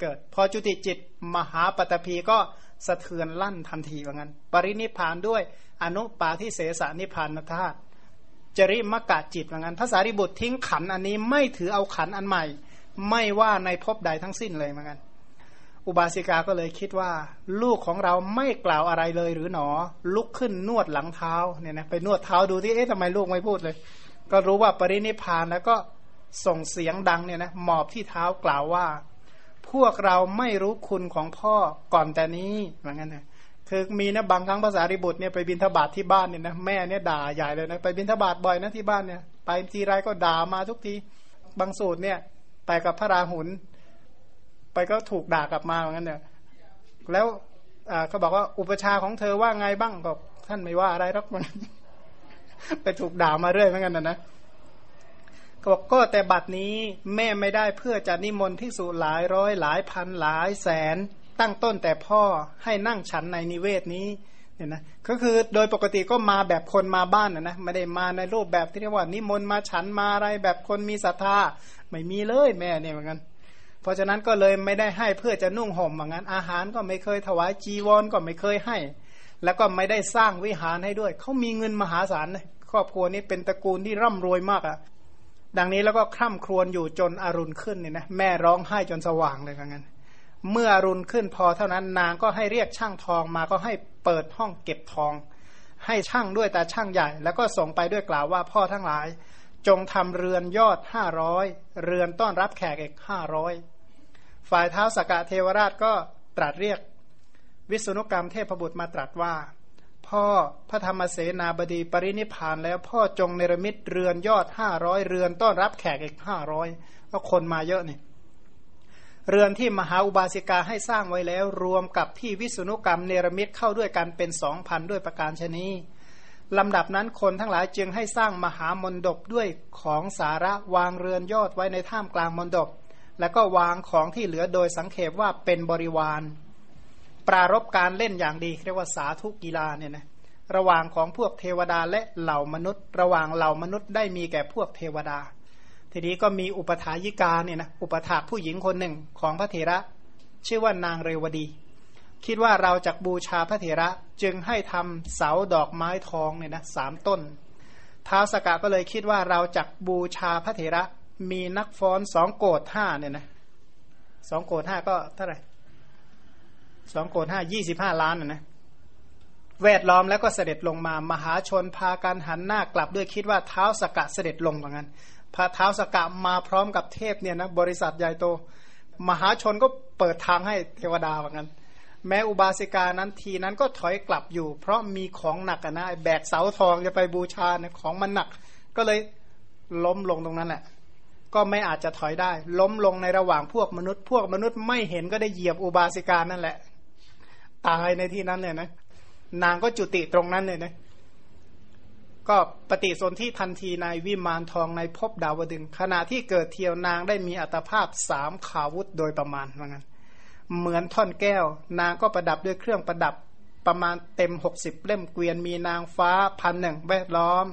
เกิด พอจุติจิตมหาปตพีก็ สะเทือนลั่นทันทีว่างั้น ปรินิพานด้วยอนุปาทิเสสนิพานธาตุจริมกะจิตว่างั้น ภาษาริบุตรทิ้งขันอันนี้ไม่ถือเอาขันอันใหม่ ไม่ว่าในภพใดทั้งสิ้นเลยเหมือนกัน อุบาสิกาก็เลยคิดว่า ลูกของเราไม่กล่าวอะไรเลยหรือหนอ ลุกขึ้นนวดหลังเท้าเนี่ยนะไปนวดเท้าดูที่เอ๊ะทำไมลูกไม่พูดเลย ก็รู้ว่าปรินิพานแล้วก็ส่งเสียงดังเนี่ยนะหมอบที่เท้ากล่าวว่า พวกเราไม่รู้คุณของพ่อก่อนแต่นี้เหมือนกันนะคือมีนะบางครั้งภาษาริบุตรเนี่ยไปบินทบาทที่บ้านเนี่ยนะแม่เนี่ยด่าใหญ่เลยนะไปบินทบาทบ่อยนะที่บ้านเนี่ยไปทีไรก็ด่ามาทุกทีบางสูตรเนี่ยไปกับพระราหุลไปก็ถูกด่ากลับมาเหมือนกันเนี่ยแล้วเขาบอกว่าอุปชาของเธอว่าไงบ้างบอกท่านไม่ว่าอะไรหรอกมันไปถูกด่ามาเรื่อยเหมือนกันนะนะ ก็บอกก็แต่บัดนี้แม่ไม่ได้เพื่อจะนิมนต์ที่สุหลายร้อยหลายพันหลายแสน ตั้งต้นแต่พ่อให้นั่งฉันในนิเวศนี้เนี่ยนะก็คือโดยปกติก็มาแบบคนมาบ้านนะนะไม่ได้มาในรูปแบบที่เรียกว่านิมนต์มาฉันมาอะไรแบบคนมีศรัทธาไม่มีเลยแม่เนี่ยเหมือนกันเพราะฉะนั้นก็เลยไม่ได้ให้เพื่อจะนุ่งห่มเหมือนกันอาหารก็ไม่เคยถวายจีวรก็ไม่เคยให้ แล้วก็ไม่ได้สร้างวิหารให้ด้วยเขามีเงินมหาศาลเลยครอบครัวนี้เป็นตระกูลที่ร่ำรวยมากอะ่ะ ดังนี้แล้วก็คร่ำครวญอยู่จนอรุณขึ้นเนี่ยนะแม่ร้องไห้จนสว่างเลยกันงั้น เมื่ออรุณขึ้นพอเท่านั้นนางก็ให้เรียกช่างทองมาก็ให้เปิดห้องเก็บทอง ให้ช่างด้วยแต่ช่างใหญ่ แล้วก็ส่งไปด้วยกล่าวว่าพ่อทั้งหลาย จงทำเรือนยอดห้าร้อยเรือนต้อนรับแขกอีกห้าร้อยฝ่ายเท้าสกะเทวราชก็ตรัสเรียกวิศนุกรรมเทพบุตรมาตรัสว่า พ่อพระธรรมเสนาบดีปรินิพานแล้วพ่อจงเนรมิตเรือนยอดห้าร้อยเรือนต้อนรับแขกอีกห้าร้อยก็คนมาเยอะนี่เรือนที่มหาอุบาสิกาให้สร้างไว้แล้วรวมกับที่วิศนุกรรมเนรมิตเข้าด้วยกันเป็นสองพันด้วยประการชนีลำดับนั้นคนทั้งหลายจึงให้สร้างมหามนดบด้วยของสาระวางเรือนยอดไว้ในท่ามกลางมนดบ แล้วก็วางของที่เหลือโดยสังเขปว่าเป็นบริวาร ปรารบการเล่นอย่างดีเรียกว่าสาธุกีฬาเนี่ยนะระหว่างของพวกเทวดาและเหล่ามนุษย์ ระหว่างเหล่ามนุษย์ได้มีแก่พวกเทวดา ทีนี้ก็มีอุปถายิกาเนี่ยนะอุปถาผู้หญิงคนหนึ่งของพระเถระ ชื่อว่านางเรวดี คิดว่าเราจะบูชาพระเถระจึงให้ทำเสาดอกไม้ทองเนี่ยนะสามต้นท้าวสกะก็เลยคิดว่าเราจะบูชาพระเถระมีนักฟ้อนสองโกดห้าเนี่ยนะสองโกดห้าก็เท่าไหร่ สองโกดห้ายี่สิบห้าล้านนะนะแวดล้อมแล้วก็เสด็จลงมา มหาชนพากันหันหน้ากลับด้วยคิดว่าเท้าสกะเสด็จลงเหมือนกันพระเท้าสกะมาพร้อมกับเทพเนี่ยนะบริษัทใหญ่โต มหาชนก็เปิดทางให้เทวดาเหมือนกันแม้อุบาสิกานั้นทีนั้นก็ถอยกลับอยู่ เพราะมีของหนักนะแบกเสาทองจะไปบูชาเนี่ยของมันหนัก ก็เลยล้มลงตรงนั้นแหละก็ไม่อาจจะถอยได้ ล้มลงในระหว่างพวกมนุษย์ พวกมนุษย์ไม่เห็นก็ได้เหยียบอุบาสิกานั่นแหละ ตายในที่นั้นเนี่ยนะ นางก็จุติตรงนั้นเลยนะก็ปฏิสนธิทันทีในวิมานทองในภพดาวดึงขณะที่เกิดเทียวนางได้มีอัตภาพสามขาวุธโดยประมาณว่างั้นเหมือนท่อนแก้ว นางก็ประดับด้วยเครื่องประดับประมาณเต็มหกสิบเล่มเกวียนมีนางฟ้าพันหนึ่งแวดล้อม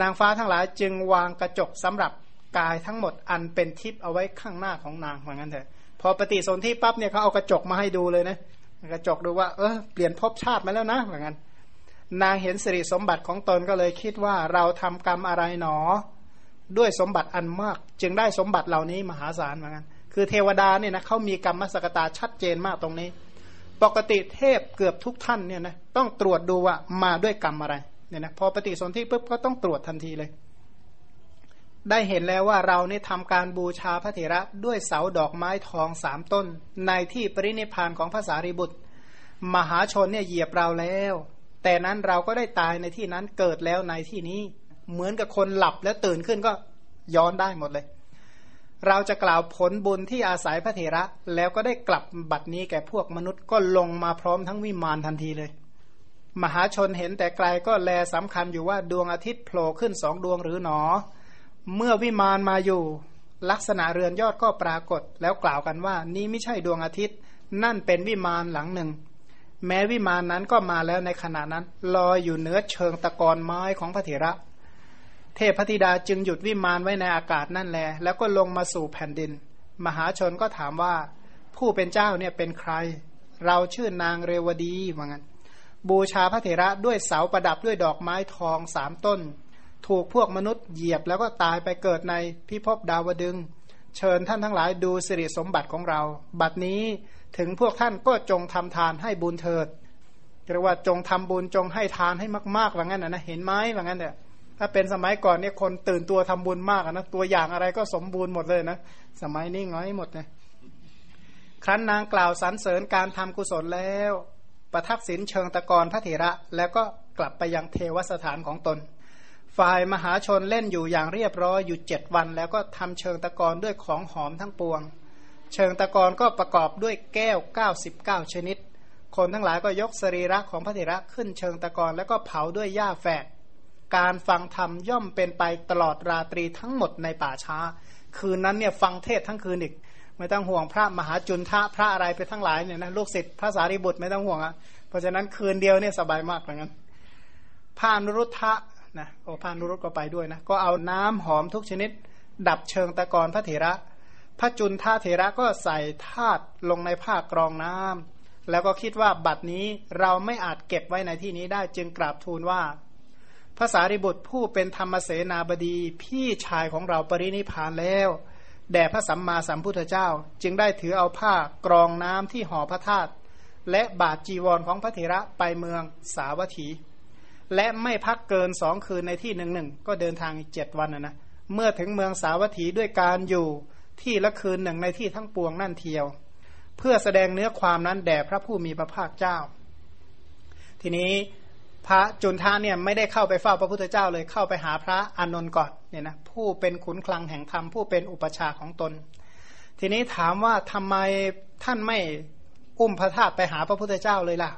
นางฟ้าทั้งหลายจึงวางกระจกสำหรับกายทั้งหมดอันเป็นทิพย์เอาไว้ข้างหน้าของนางเหมือนกันเถอะพอปฏิสนธิปั๊บเนี่ยเขาเอากระจกมาให้ดูเลยนะ กระจกดูว่า เออเปลี่ยนภพชาติมาแล้วนะเหมือนกันนางเห็นสิริสมบัติของตนก็เลยคิดว่าเราทำกรรมอะไรหนอ ด้วยสมบัติอันมาก จึงได้สมบัติเหล่านี้มหาศาลเหมือนกันคือเทวดาเนี่ยนะเขามีกรรมสกตาชัดเจนมากตรงนี้ ปกติเทพเกือบทุกท่านเนี่ยนะต้องตรวจดูว่ามาด้วยกรรมอะไรเนี่ยนะพอปฏิสนธิปุ๊บก็ต้องตรวจทันทีเลย ได้เห็นแล้วว่าเราเนี่ทำการบูชาพระเถระด้วยเสาดอกไม้ทองสามต้น ในที่ปรินิพานของภาษาริบุตร มหาชนเนี่ยเหยียบเราแล้ว แต่นั้นเราก็ได้ตายในที่นั้นเกิดแล้วในที่นี้ เหมือนกับคนหลับแล้วตื่นขึ้นก็ย้อนได้หมดเลย เราจะกล่าวผลบุญที่อาศัยพระเถระ แล้วก็ได้กลับบัดนี้แก่พวกมนุษย์ก็ลงมาพร้อมทั้งวิมานทันทีเลย มหาชนเห็นแต่ไกลก็แลสำคัญอยู่ว่าดวงอาทิตย์โผล่ขึ้นสองดวงหรือหนอ เมื่อวิมานมาอยู่ ลักษณะเรือนยอดก็ปรากฏ แล้วกล่าวกันว่า นี้ไม่ใช่ดวงอาทิตย์ นั่นเป็นวิมานหลังหนึ่ง แม้วิมานนั้นก็มาแล้วในขณะนั้น ลอยอยู่เหนือเชิงตะกอนไม้ของพระเถระ เทพธิดาจึงหยุดวิมานไว้ในอากาศนั่นแล แล้วก็ลงมาสู่แผ่นดิน มหาชนก็ถามว่า ผู้เป็นเจ้าเนี่ยเป็นใคร เราชื่อนางเรวดีว่างั้นบูชาพระเถระด้วยเสาประดับด้วยดอกไม้ทองสามต้น ถูกพวกมนุษย์เหยียบแล้วก็ตายไปเกิดในพิภพดาวดึง เชิญท่านทั้งหลายดูสิริสมบัติของเรา บัดนี้ถึงพวกท่านก็จงทำทานให้บุญเถิดเรียกว่าจงทำบุญจงให้ทานให้มากๆว่างั้นนะเห็นไหมว่างั้นเนี่ยถ้าเป็นสมัยก่อนเนี่ยคนตื่นตัวทำบุญมากนะตัวอย่างอะไรก็สมบูรณ์หมดเลยนะสมัยนี้ง้อยหมดเลยครั้นนางกล่าวสรรเสริญการทำกุศลแล้ว ประทักษิณเชิงตะกรพระเถระ แล้วก็กลับไปยังเทวสถานของตน ฝ่ายมหาชนเล่นอยู่อย่างเรียบร้อยอยู่เจ็ดวัน แล้วก็ทำเชิงตะกรด้วยของหอมทั้งปวง เชิงตะกรก็ประกอบด้วยแก้ว 99 ชนิด คนทั้งหลายก็ยกสรีระของพระเถระขึ้นเชิงตะกรแล้วก็เผาด้วยหญ้าแฝก การฟังธรรมย่อมเป็นไปตลอดราตรีทั้งหมดในป่าช้า คืนนั้นเนี่ยฟังเทศทั้งคืนอีก ไม่ต้องห่วงพระมหาจุนทะพระอะไรไปทั้งหลายเนี่ยนะลูกศิษย์พระสารีบุตรไม่ต้องห่วงอะเพราะฉะนั้นคืนเดียวเนี่ยสบายมากเหมือนกันพระนรุทธะ นะโอพระนุรุตก็ไปด้วยนะก็เอาน้ำหอมทุกชนิด ดับเชิงตะกอนพระเถระ พระจุนท่าเถระก็ใส่ธาตุลงในผ้ากรองน้ำแล้วก็คิดว่าบัดนี้เราไม่อาจเก็บไว้ในที่นี้ได้จึงกราบทูลว่าภาษาริบุตรผู้เป็นธรรมเสนาบดีพี่ชายของเราปรินิพานแล้วแด่พระสัมมาสัมพุทธเจ้า จึงได้ถือเอาผ้ากรองน้ำที่ห่อพระธาตุและบาทจีวรของพระเถระไปเมืองสาวัตถี และไม่พักเกินสองคืนในที่หนึ่งหนึ่งก็เดินทางอีกเจ็ดวันนะเมื่อถึงเมืองสาวัตถีด้วยการอยู่ที่ละคืนหนึ่งในที่ทั้งปวงนั่นเทียว เพื่อแสดงเนื้อความนั้นแด่พระผู้มีพระภาคเจ้า ทีนี้พระจุนทาเนี่ยไม่ได้เข้าไปเฝ้าพระพุทธเจ้าเลยเข้าไปหาพระอานนท์ก่อนเนี่ยนะผู้เป็นขุนคลังแห่งธรรมผู้เป็นอุปชาของตน ทีนี้ถามว่าทำไมท่านไม่อุ้มพระธาตุไปหาพระพุทธเจ้าเลยล่ะ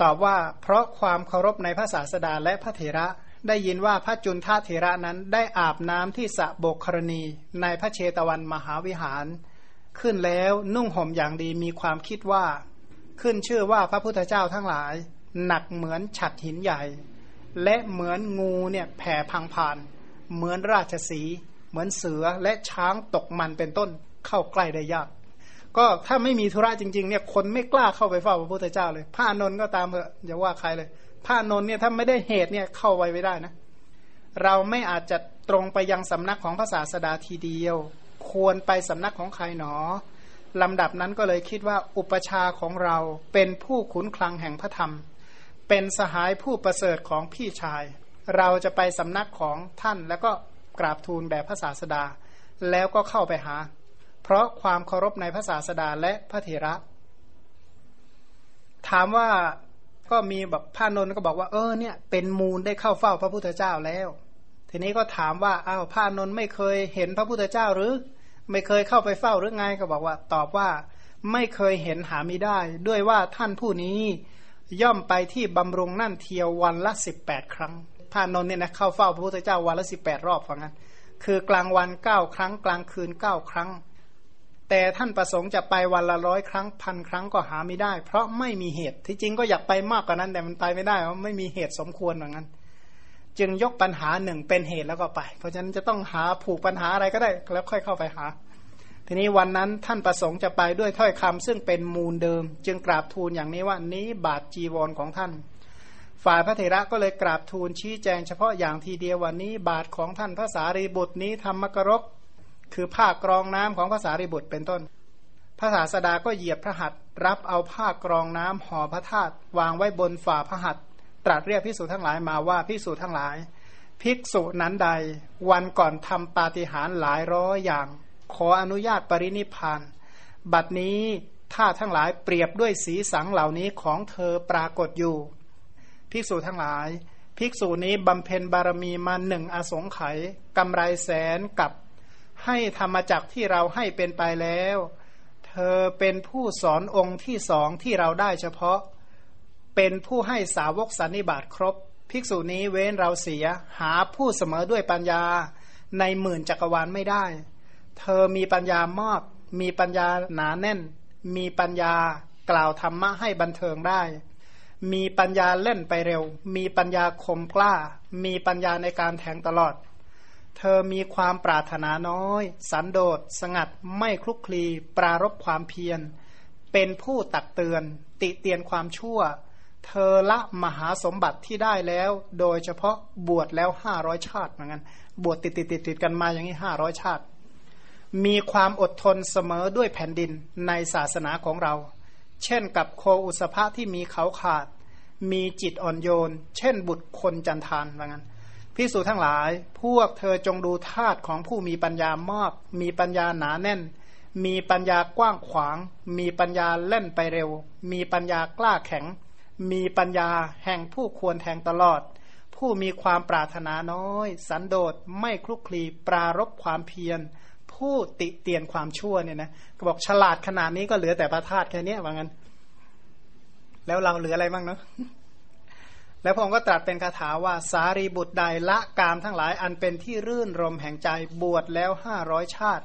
ตอบว่าเพราะความเคารพในพระศาสดาและพระเถระ ได้ยินว่าพระจุนทาเถระนั้นได้อาบน้ำที่สะโบกครณี ในพระเชตวันมหาวิหาร ขึ้นแล้วนุ่งห่มอย่างดีมีความคิดว่า ขึ้นชื่อว่าพระพุทธเจ้าทั้งหลาย หนักเหมือนฉัดหินใหญ่ และเหมือนงูเนี่ยแผ่พังผ่าน เหมือนราชสี เหมือนเสือและช้างตกมันเป็นต้นเข้าใกล้ได้ยาก ก็ถ้าไม่มีธุระจริงๆเนี่ยคนไม่กล้าเข้าไปเฝ้าพระพุทธเจ้าเลยผ้านนก็ตามเถอะอย่าว่าใครเลยผ้านนเนี่ยถ้าไม่ได้เหตุเนี่ยเข้าไว้ไม่ได้นะ เราไม่อาจจะตรงไปยังสำนักของพระศาสดาทีเดียว ควรไปสำนักของใครหนอลำดับนั้นก็เลยคิดว่าอุปชาของเราเป็นผู้ขุนคลังแห่งพระธรรม เป็นสหายผู้ประเสริฐของพี่ชาย เราจะไปสำนักของท่านแล้วก็กราบทูลแด่พระศาสดา แล้วก็เข้าไปหา ราะความเคารพในพระศาสดาและพระเถระ ถามว่าก็มีแบบพระนนท์ก็บอกว่าเออเนี่ยเป็นมูลได้เข้าเฝ้าพระพุทธเจ้าแล้ว ทีนี้ก็ถามว่าอ้าวพระนนท์ไม่เคยเห็นพระพุทธเจ้าหรือ ไม่เคยเข้าไปเฝ้าหรือไงก็บอกว่า ตอบว่าไม่เคยเห็นหาไม่ได้ ด้วยว่าท่านผู้นี้ย่อมไปที่บำรุงนั่นเทียววันละสิบแปดครั้งพระนนท์เนี่ยนะเข้าเฝ้าพระพุทธเจ้าวันละสิบแปดรอบฟังกันคือกลางวันเก้าครั้ง กลางคืนเก้าครั้ง แต่ท่านประสงค์จะไปวันละร้อยครั้งพันครั้งก็หาไม่ได้ เพราะไม่มีเหตุที่จริงก็อยากไปมากกว่านั้น แต่มันไปไม่ได้เพราะไม่มีเหตุสมควรเหมือนกันจึงยกปัญหาหนึ่งเป็นเหตุแล้วก็ไป เพราะฉะนั้นจะต้องหาผูกปัญหาอะไรก็ได้ แล้วค่อยเข้าไปหา ทีนี้วันนั้นท่านประสงค์จะไปด้วยถ้อยคำซึ่งเป็นมูลเดิม จึงกราบทูลอย่างนี้ว่านี้บาทจีวรของท่านฝ่ายพระเถระก็เลยกราบทูลชี้แจงเฉพาะอย่างทีเดียววันนี้บาทของท่านพระสารีบุตรนี้ธรรมกรก คือผ้ากรองน้ำของพระสารีบุตรเป็นต้นพระศาสดาก็เหยียบพระหัตรับเอาผ้ากรองน้ำห่อพระธาตุวางไว้บนฝ่าพระหัตตรัสเรียกพิสูจทั้งหลายมาว่าพิสูจทั้งหลาย ภิกษุนั้นใด วันก่อนทำปาฏิหาริย์หลายร้อยอย่าง ขออนุญาตปรินิพานบัดนี้ถ้าทั้งหลายเปรียบด้วยสีสังเหล่านี้ของเธอปรากฏอยู่ ภิกษุทั้งหลาย ภิกษุนี้บำเพ็ญบารมีมาหนึ่งอสงไขยกำไรแสนกับ ให้ธรรมจักที่เราให้เป็นไปแล้ว เธอเป็นผู้สอนองค์ที่สองที่เราได้เฉพาะ เป็นผู้ให้สาวกสันนิบาตครบ ภิกษุนี้เว้นเราเสียหาผู้เสมอด้วยปัญญาในหมื่นจักรวาลไม่ได้ เธอมีปัญญามากมีปัญญาหนาแน่น มีปัญญากล่าวธรรมะให้บันเทิงได้ มีปัญญาเล่นไปเร็ว มีปัญญาคมกล้า มีปัญญาในการแทงตลอด เธอมีความปรารถนาน้อย สันโดษ สงัด ไม่คลุกคลี ปรารบความเพียร เป็นผู้ตักเตือน ติเตียนความชั่ว เธอละมหาสมบัติที่ได้แล้ว โดยเฉพาะบวชแล้วห้าร้อยชาติเหมือนกันบวชติดติดติดติดกันมาอย่างนี้ห้าร้อยชาติ มีความอดทนเสมอด้วยแผ่นดินในศาสนาของเรา เช่นกับโคอุสภะที่มีเขาขาด มีจิตอ่อนโยน เช่นบุตรคนจันทานว่างั้น พิสูจทั้งหลาย พวกเธอจงดูธาตุของผู้มีปัญญามาก มีปัญญาหนาแน่น มีปัญญากว้างขวาง มีปัญญาเล่นไปเร็ว มีปัญญากล้าแข็ง มีปัญญาแห่งผู้ควรแทงตลอด ผู้มีความปรารถนาน้อย สันโดษไม่คลุกคลีปรารบความเพียร ผู้ติเตียนความชั่วเนี่ยนะก็บอกฉลาดขนาดนี้ก็เหลือแต่พระธาตุแค่นี้ว่างั้น แล้วเราเหลืออะไรบ้างเนาะ แล้วพระองค์ก็ตรัสเป็นคาถาว่าสารีบุตรใดละกามทั้งหลายอันเป็นที่รื่นรมแห่งใจบวชแล้วห้าร้อยชาติ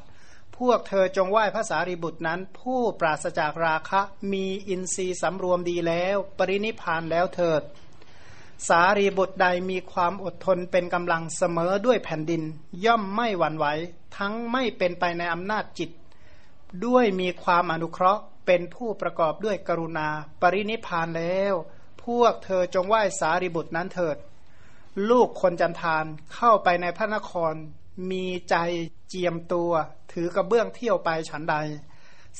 พวกเธอจงไหว้พระสารีบุตรนั้น ผู้ปราศจากราคะมีอินทรีย์สำรวมดีแล้ว ปรินิพานแล้วเถิด สารีบุตรใดมีความอดทนเป็นกำลังเสมอด้วยแผ่นดิน ย่อมไม่หวั่นไหวทั้งไม่เป็นไปในอำนาจจิต ด้วยมีความอนุเคราะห์เป็นผู้ประกอบด้วยกรุณา ปรินิพานแล้ว วกเธอจงไหว้สารีบุตรนั้นเถิด ลูกคนจันทานเข้าไปในพระนคร มีใจเจียมตัว ถือกระเบื้องเที่ยวไปฉันใด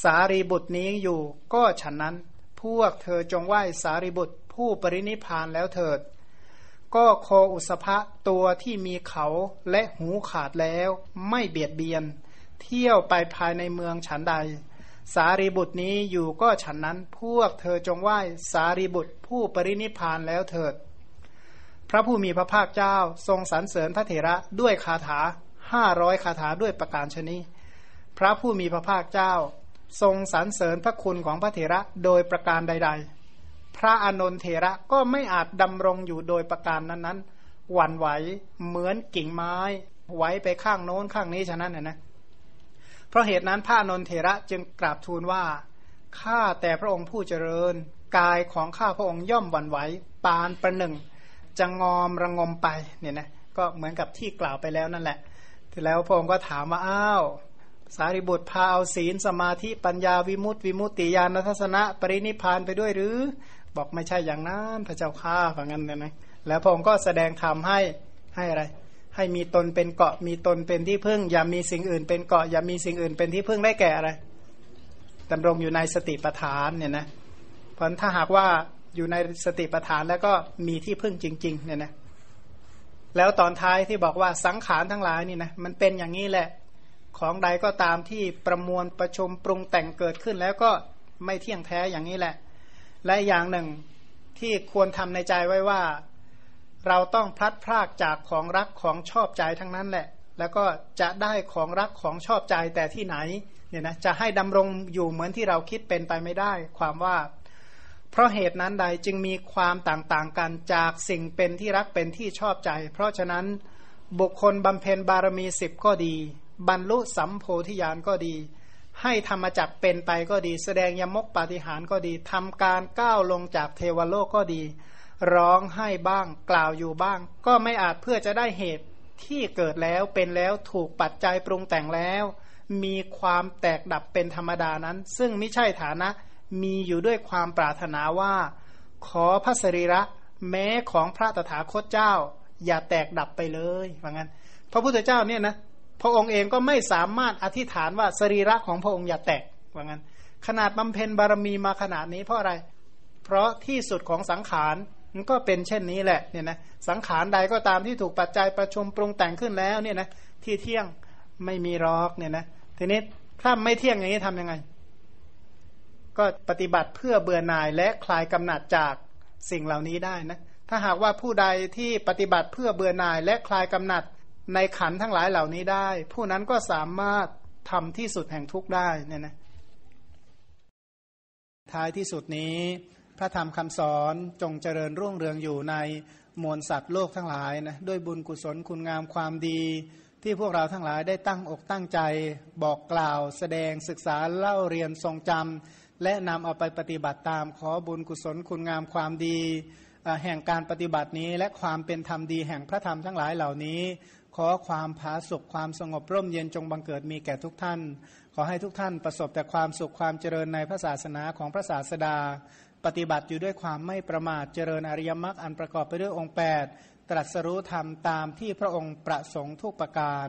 สารีบุตรนี้อยู่ก็ฉันนั้น พวกเธอจงไหว้สารีบุตรผู้ปรินิพานแล้วเถิด ก็โคอุสภะตัวที่มีเขาและหูขาดแล้ว ไม่เบียดเบียน เที่ยวไปภายในเมืองฉันใด สารีบุตรนี้อยู่ก็ฉันนั้นพวกเธอจงไหว้สารีบุตรผู้ปรินิพานแล้วเถิด พระผู้มีพระภาคเจ้าทรงสรรเสริญพระเถระด้วยคาถาห้าร้อยคาถาด้วยประการชนีพระผู้มีพระภาคเจ้า ทรงสรรเสริญพระคุณของพระเถระโดยประการใด ๆ พระอนนทเถระก็ไม่อาจดำรงอยู่โดยประการนั้นๆหวั่นไหวเหมือนกิ่งไม้ ไว้ไปข้างโน้นข้างนี้ฉะนั้นน่ยนะ เพราะเหตุนั้นพระนนเถระจึงกราบทูลว่าข้าแต่พระองค์ผู้เจริญ กายของข้าพระองค์ย่อมหวั่นไหวปานประหนึ่งจะงอมระงมไปเนี่ยนะก็เหมือนกับที่กล่าวไปแล้วนั่นแหละทีแล้วพระองค์ก็ถามว่าอ้าวสารีบุตรพาเอาศีลสมาธิปัญญาวิมุตติวิมุตติญาณทัศนะ ปรินิพานไปด้วยหรือ บอกไม่ใช่อย่างนั้นพระเจ้าข้าฝังนั้นนะแล้วพระองค์ก็แสดงธรรมให้ให้อะไร ให้มีตนเป็นเกาะมีตนเป็นที่พึ่ง อย่ามีสิ่งอื่นเป็นเกาะอย่ามีสิ่งอื่นเป็นที่พึ่งได้แก่อะไรดำรงอยู่ในสติปัฏฐานเนี่ยนะเพราะถ้าหากว่าอยู่ในสติปัฏฐานแล้วก็มีที่พึ่งจริง ๆ เนี่ยนะแล้วตอนท้ายที่บอกว่าสังขารทั้งหลายนี่นะมันเป็นอย่างนี้แหละของใดก็ตามที่ประมวลประชุมปรุงแต่งเกิดขึ้นแล้วก็ไม่เที่ยงแท้อย่างนี้แหละ และอย่างหนึ่งที่ควรทำในใจไว้ว่า เราต้องพลัดพรากจากของรักของชอบใจทั้งนั้นแหละ แล้วก็จะได้ของรักของชอบใจแต่ที่ไหนเนี่ยนะจะให้ดำรงอยู่เหมือนที่เราคิดเป็นไปไม่ได้ ความว่า เพราะเหตุนั้นใดจึงมีความต่างๆกันจากสิ่งเป็นที่รักเป็นที่ชอบใจ เพราะฉะนั้นบุคคลบำเพ็ญบารมีสิบก็ดี บรรลุสัมโพธิญาณก็ดี ให้ธรรมจักเป็นไปก็ดี แสดงยมกปาฏิหารก็ดีทำการก้าวลงจากเทวโลกก็ดี ร้องให้บ้างกล่าวอยู่บ้าง ก็ไม่อาจเพื่อจะได้เหตุที่เกิดแล้วเป็นแล้วถูกปัจจัยปรุงแต่งแล้ว มีความแตกดับเป็นธรรมดานั้น ซึ่งไม่ใช่ฐานะมีอยู่ด้วยความปรารถนาว่า ขอพระสรีระแม้ของพระตถาคตเจ้า อย่าแตกดับไปเลยว่างั้น พระพุทธเจ้าเนี่ยนะพระองค์เองก็ไม่สามารถอธิษฐานว่าสรีระของพระองค์อย่าแตกว่างั้น ขนาดบำเพ็ญบารมีมาขนาดนี้เพราะอะไร เพราะที่สุดของสังขาร มันก็เป็นเช่นนี้แหละเนี่ยนะสังขารใดก็ตามที่ถูกปัจจัยประชุมปรุงแต่งขึ้นแล้วเนี่ยนะที่เที่ยงไม่มีรอกเนี่ยนะทีนี้ถ้าไม่เที่ยงอย่างนี้ทํำยังไง ก็ปฏิบัติเพื่อเบื่อหน่ายและคลายกำหนัดจากสิ่งเหล่านี้ได้นะถ้าหากว่าผู้ใดที่ปฏิบัติเพื่อเบื่อหน่ายและคลายกำหนัดในขันทั้งหลายเหล่านี้ได้ ผู้นั้นก็สามารถทำที่สุดแห่งทุกได้เนี่ยนะท้ายที่สุดนี้ พระธรรมคำสอนจงเจริญรุ่งเรืองอยู่ในมวลสัตว์โลกทั้งหลายนะด้วยบุญกุศลคุณงามความดี ที่พวกเราทั้งหลายได้ตั้งอกตั้งใจบอกกล่าว แสดงศึกษาเล่าเรียนทรงจำและนำเอาไปปฏิบัติตามขอบุญกุศลคุณงามความดีแห่งการปฏิบัตินี้และความเป็นธรรมดีแห่งพระธรรมทั้งหลายเหล่านี้ ขอความผาสุกความสงบร่มเย็นจงบังเกิดมีแก่ทุกท่าน ขอให้ทุกท่านประสบแต่ความสุขความเจริญในพระศาสนาของพระศาสดา ปฏิบัติอยู่ด้วยความไม่ประมาทเจริญอริยมรรคอันประกอบไปด้วยองค์ 8 ตรัสรู้ธรรมตามที่พระองค์ประสงค์ทุกประการ